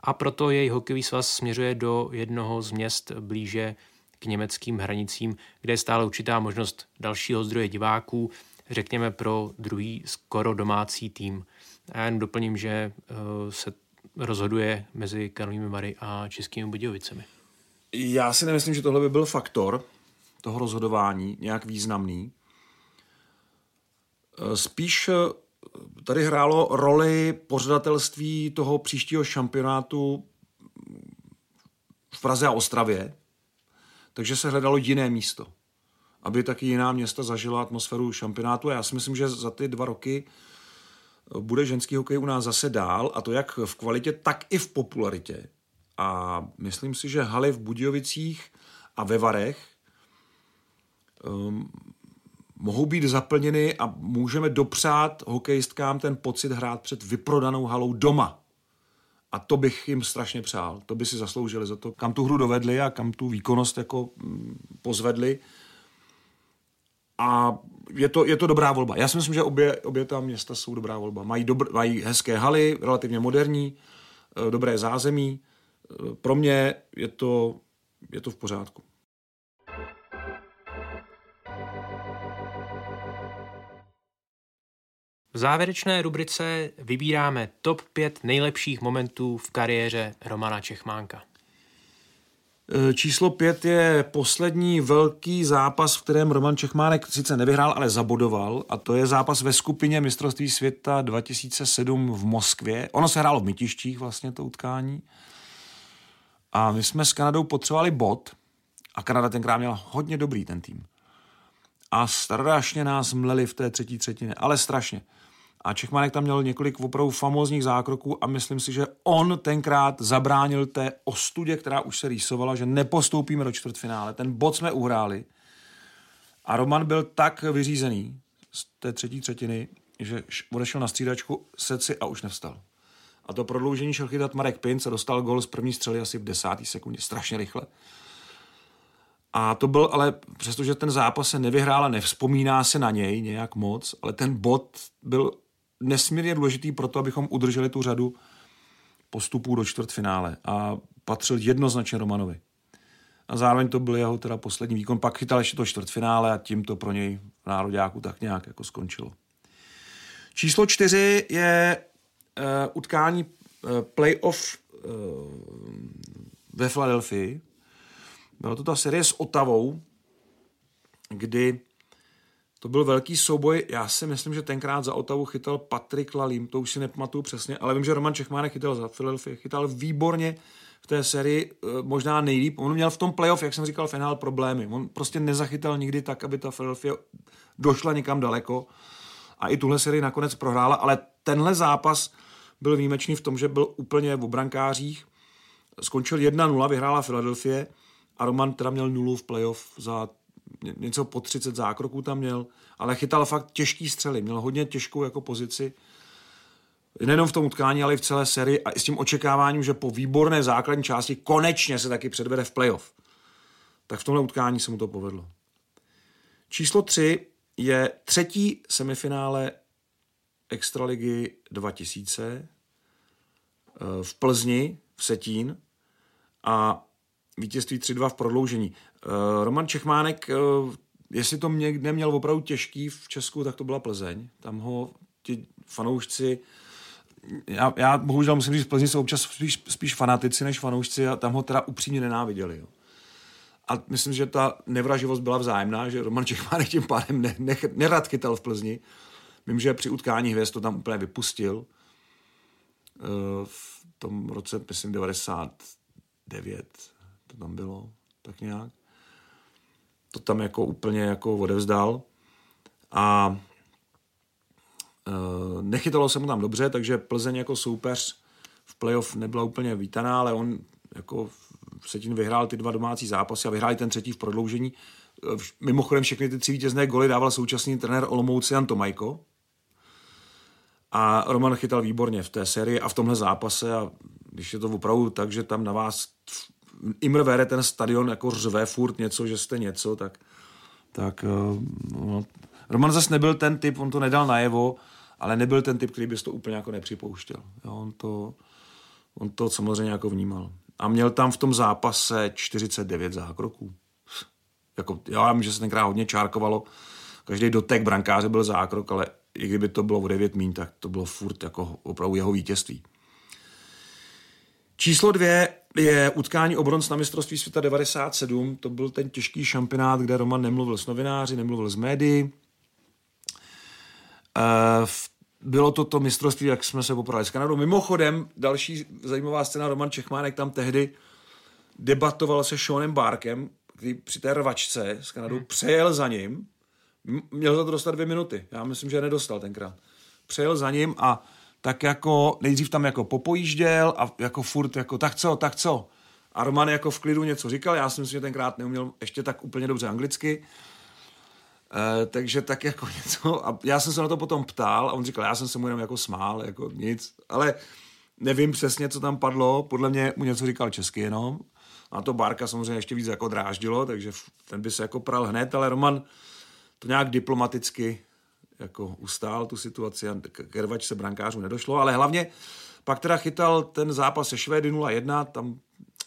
a proto jej hokejový svaz směřuje do jednoho z měst blíže k německým hranicím, kde je stále určitá možnost dalšího zdroje diváků, řekněme pro druhý skoro domácí tým. A jen doplním, že eh, se rozhoduje mezi Karlovými Vary a Českými Budějovicemi. Já si nemyslím, že tohle by byl faktor toho rozhodování nějak významný. Eh, spíš eh, tady hrálo roli pořadatelství toho příštího šampionátu v Praze a Ostravě, takže se hledalo jiné místo, aby taky jiná města zažila atmosféru šampionátu. A já si myslím, že za ty dva roky bude ženský hokej u nás zase dál, a to jak v kvalitě, tak i v popularitě. A myslím si, že haly v Budějovicích a ve Varech um, mohou být zaplněny a můžeme dopřát hokejistkám ten pocit hrát před vyprodanou halou doma. A to bych jim strašně přál. To by si zasloužili za to, kam tu hru dovedli a kam tu výkonnost jako mm, pozvedli. A je to, je to dobrá volba. Já si myslím, že obě, obě ta města jsou dobrá volba. Mají, dobr, mají hezké haly, relativně moderní, eh, dobré zázemí. Eh, pro mě je to, je to v pořádku. Závěrečné rubrice vybíráme top 5 nejlepších momentů v kariéře Romana Čechmánka. E, číslo pět je poslední velký zápas, v kterém Roman Čechmánek sice nevyhrál, ale zabodoval. A to je zápas ve skupině mistrovství světa 2007 v Moskvě. Ono se hrálo v Mytištích vlastně to utkání. A my jsme s Kanadou potřebovali bod. A Kanada tenkrát měla hodně dobrý ten tým. A strašně nás mleli v té třetí třetině, ale strašně. A Čechmanek tam měl několik opravdu famózních zákroků a myslím si, že on tenkrát zabránil té ostudě, která už se rýsovala, že nepostoupíme do čtvrtfinále. Ten bod jsme uhráli a Roman byl tak vyřízený z té třetí třetiny, že odešel na střídačku, seci a už nevstal. A to prodloužení šel chytat Marek Pinc a dostal gol z první střely asi v desátý sekundě, strašně rychle. A to byl ale, přestože ten zápas se nevyhrál a nevzpomíná se na něj nějak moc, ale ten bod byl nesmírně důležitý pro to, abychom udrželi tu řadu postupů do čtvrtfinále a patřil jednoznačně Romanovi. A zároveň to byl jeho teda poslední výkon, pak chytal ještě to čtvrtfinále a tím to pro něj v nároďáku tak nějak jako skončilo. Číslo čtyři je uh, utkání uh, playoff uh, ve Filadelfii. Byla to ta série s Otavou, kdy to byl velký souboj. Já si myslím, že tenkrát za Otavu chytal Patrik Lalím, to už si nepamatuju přesně, ale vím, že Roman Čechmánek chytal za Philadelphia, chytal výborně v té sérii, eh, možná nejlíp. On měl v tom playoff, jak jsem říkal, finál problémy. On prostě nezachytal nikdy tak, aby ta Philadelphia došla někam daleko. A i tuhle sérii nakonec prohrála, ale tenhle zápas byl výjimečný v tom, že byl úplně v obrankářích. Skončil 1-0, vyhrála Philadelphia a Roman teda měl nulu v playoff za něco po 30 zákroků tam měl, ale chytal fakt těžký střely, měl hodně těžkou jako pozici, nejenom v tom utkání, ale i v celé sérii a i s tím očekáváním, že po výborné základní části konečně se taky předvede v playoff. Tak v tomhle utkání se mu to povedlo. Číslo 3 je třetí semifinále Extraligy 2000 eh, v Plzni, v Setín a vítězství 3-2 v prodloužení. Uh, Roman Čechmánek, uh, jestli to mě neměl opravdu těžký v Česku, tak to byla Plzeň. Tam ho ti fanoušci já, já bohužel musím říct, v Plzni jsou občas spíš, spíš fanatici než fanoušci a tam ho teda upřímně nenáviděli. Jo. A myslím, že ta nevraživost byla vzájemná, že Roman Čechmánek tím pádem ne, ne, nerad chytal v Plzni. Vím, že při utkání hvězd to tam úplně vypustil. Uh, v tom roce, myslím, 99 to tam bylo, tak nějak. To tam jako úplně jako odevzdal. A e, nechytalo se mu tam dobře, takže Plzeň jako soupeř v playoff nebyla úplně vítaná, ale on jako se tím vyhrál ty dva domácí zápasy a vyhrál ten třetí v prodloužení. E, mimochodem všechny ty tři vítězné goly dával současný trenér Olomouci Jan Tomajko. A Roman chytal výborně v té sérii a v tomhle zápase a když je to opravdu tak, že tam na vás Imre Vere ten stadion jako řve furt něco, že jste něco, tak, tak eh, no, Roman zase nebyl ten typ, on to nedal najevo, ale nebyl ten typ, který bys to úplně jako nepřipouštěl. Jo, on, to, on to samozřejmě jako vnímal. A měl tam v tom zápase 49 zákroků. Jako, já vím, že se tenkrát hodně čárkovalo. Každý dotek brankáře byl zákrok, ale i kdyby to bylo o 9 mín, tak to bylo furt jako opravdu jeho vítězství. Číslo dvě je utkání o bronz na mistrovství světa 97. To byl ten těžký šampionát, kde Roman nemluvil s novináři, nemluvil s médií. Uh, bylo to to mistrovství, jak jsme se poprali s Kanadou. Mimochodem, další zajímavá scéna, Roman Čechmánek tam tehdy debatoval se Seanem Barkem, který při té rvačce s Kanadou hmm. přejel za ním, měl za to dostat dvě minuty. Já myslím, že nedostal tenkrát. Přejel za ním a tak jako nejdřív tam jako popojížděl a jako furt jako tak co, tak co. A Roman jako v klidu něco říkal, já si myslím, že tenkrát neuměl ještě tak úplně dobře anglicky. E, takže tak jako něco, a já jsem se na to potom ptal a on říkal, já jsem se mu jenom jako smál, jako nic, ale nevím přesně, co tam padlo, podle mě mu něco říkal česky jenom. A to Barka samozřejmě ještě víc jako dráždilo, takže ten by se jako pral hned, ale Roman to nějak diplomaticky jako ustál tu situaci a k se brankářů nedošlo, ale hlavně pak teda chytal ten zápas se Švédy 0-1, tam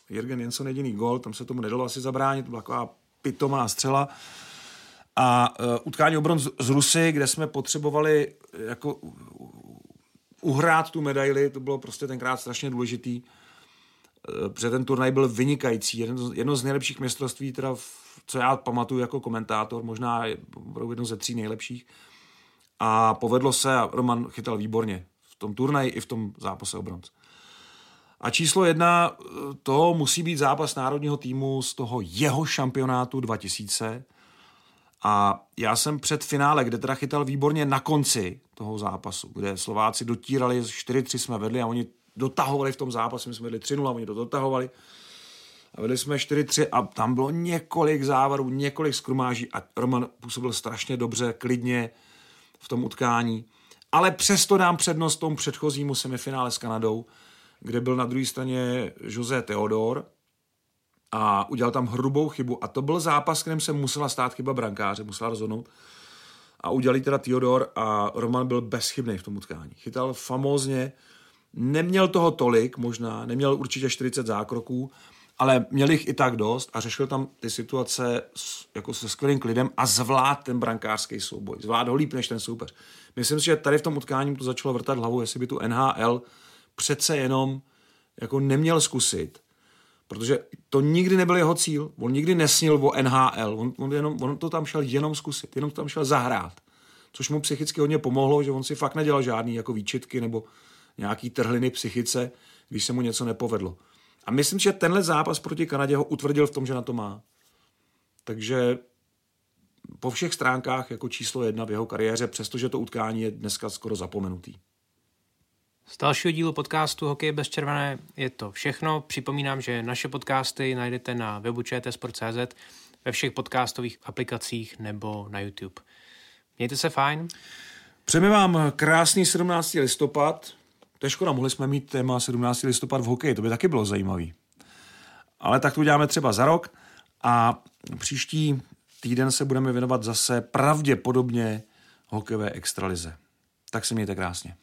Jürgen Jensen jediný gol, tam se tomu nedalo asi zabránit, to byla taková pitomá střela. A uh, utkání obron z, z Rusy, kde jsme potřebovali jako uhrát tu medaili, to bylo prostě tenkrát strašně důležitý, uh, protože ten turnaj byl vynikající, jedno, jedno z nejlepších mistrovství, teda v, co já pamatuju jako komentátor, možná jedno ze tří nejlepších. A povedlo se a Roman chytal výborně v tom turnaji i v tom zápase o bronz. A číslo jedna, to musí být zápas národního týmu z toho jeho šampionátu 2000. A já jsem před finále, kde teda chytal výborně na konci toho zápasu, kde Slováci dotírali, 4-3 jsme vedli a oni dotahovali v tom zápase, my jsme vedli 3-0 a oni to dotahovali. A vedli jsme 4-3 a tam bylo několik závarů, několik skrumáží a Roman působil strašně dobře, klidně v tom utkání. Ale přesto dám přednost tomu předchozímu semifinále s Kanadou, kde byl na druhé straně José Theodor a udělal tam hrubou chybu. A to byl zápas, kterým se musela stát chyba brankáře, musela rozhodnout. A udělali teda Theodor a Roman byl bezchybný v tom utkání. Chytal famózně, neměl toho tolik možná, neměl určitě 40 zákroků, ale měl jich i tak dost a řešil tam ty situace s, jako se skvělým klidem a zvlád ten brankářský souboj. Zvlád ho líp než ten soupeř. Myslím si, že tady v tom utkání to začalo vrtat hlavu, jestli by tu NHL přece jenom jako neměl zkusit, protože to nikdy nebyl jeho cíl. On nikdy nesnil o NHL, on, on, jenom, on to tam šel jenom zkusit, jenom to tam šel zahrát. Což mu psychicky hodně pomohlo, že on si fakt nedělal žádný jako výčitky nebo nějaký trhliny psychice, když se mu něco nepovedlo. A myslím, že tenhle zápas proti Kanadě ho utvrdil v tom, že na to má. Takže po všech stránkách jako číslo jedna v jeho kariéře, přestože to utkání je dneska skoro zapomenutý. Z dalšího dílu podcastu Hokej bez červené je to všechno. Připomínám, že naše podcasty najdete na webu čtsport.cz, ve všech podcastových aplikacích nebo na YouTube. Mějte se fajn. Přejeme vám krásný 17. listopad. To je škoda, mohli jsme mít téma 17. listopad v hokeji, to by taky bylo zajímavý. Ale tak to uděláme třeba za rok a příští týden se budeme věnovat zase pravděpodobně hokejové extralize. Tak se mějte krásně.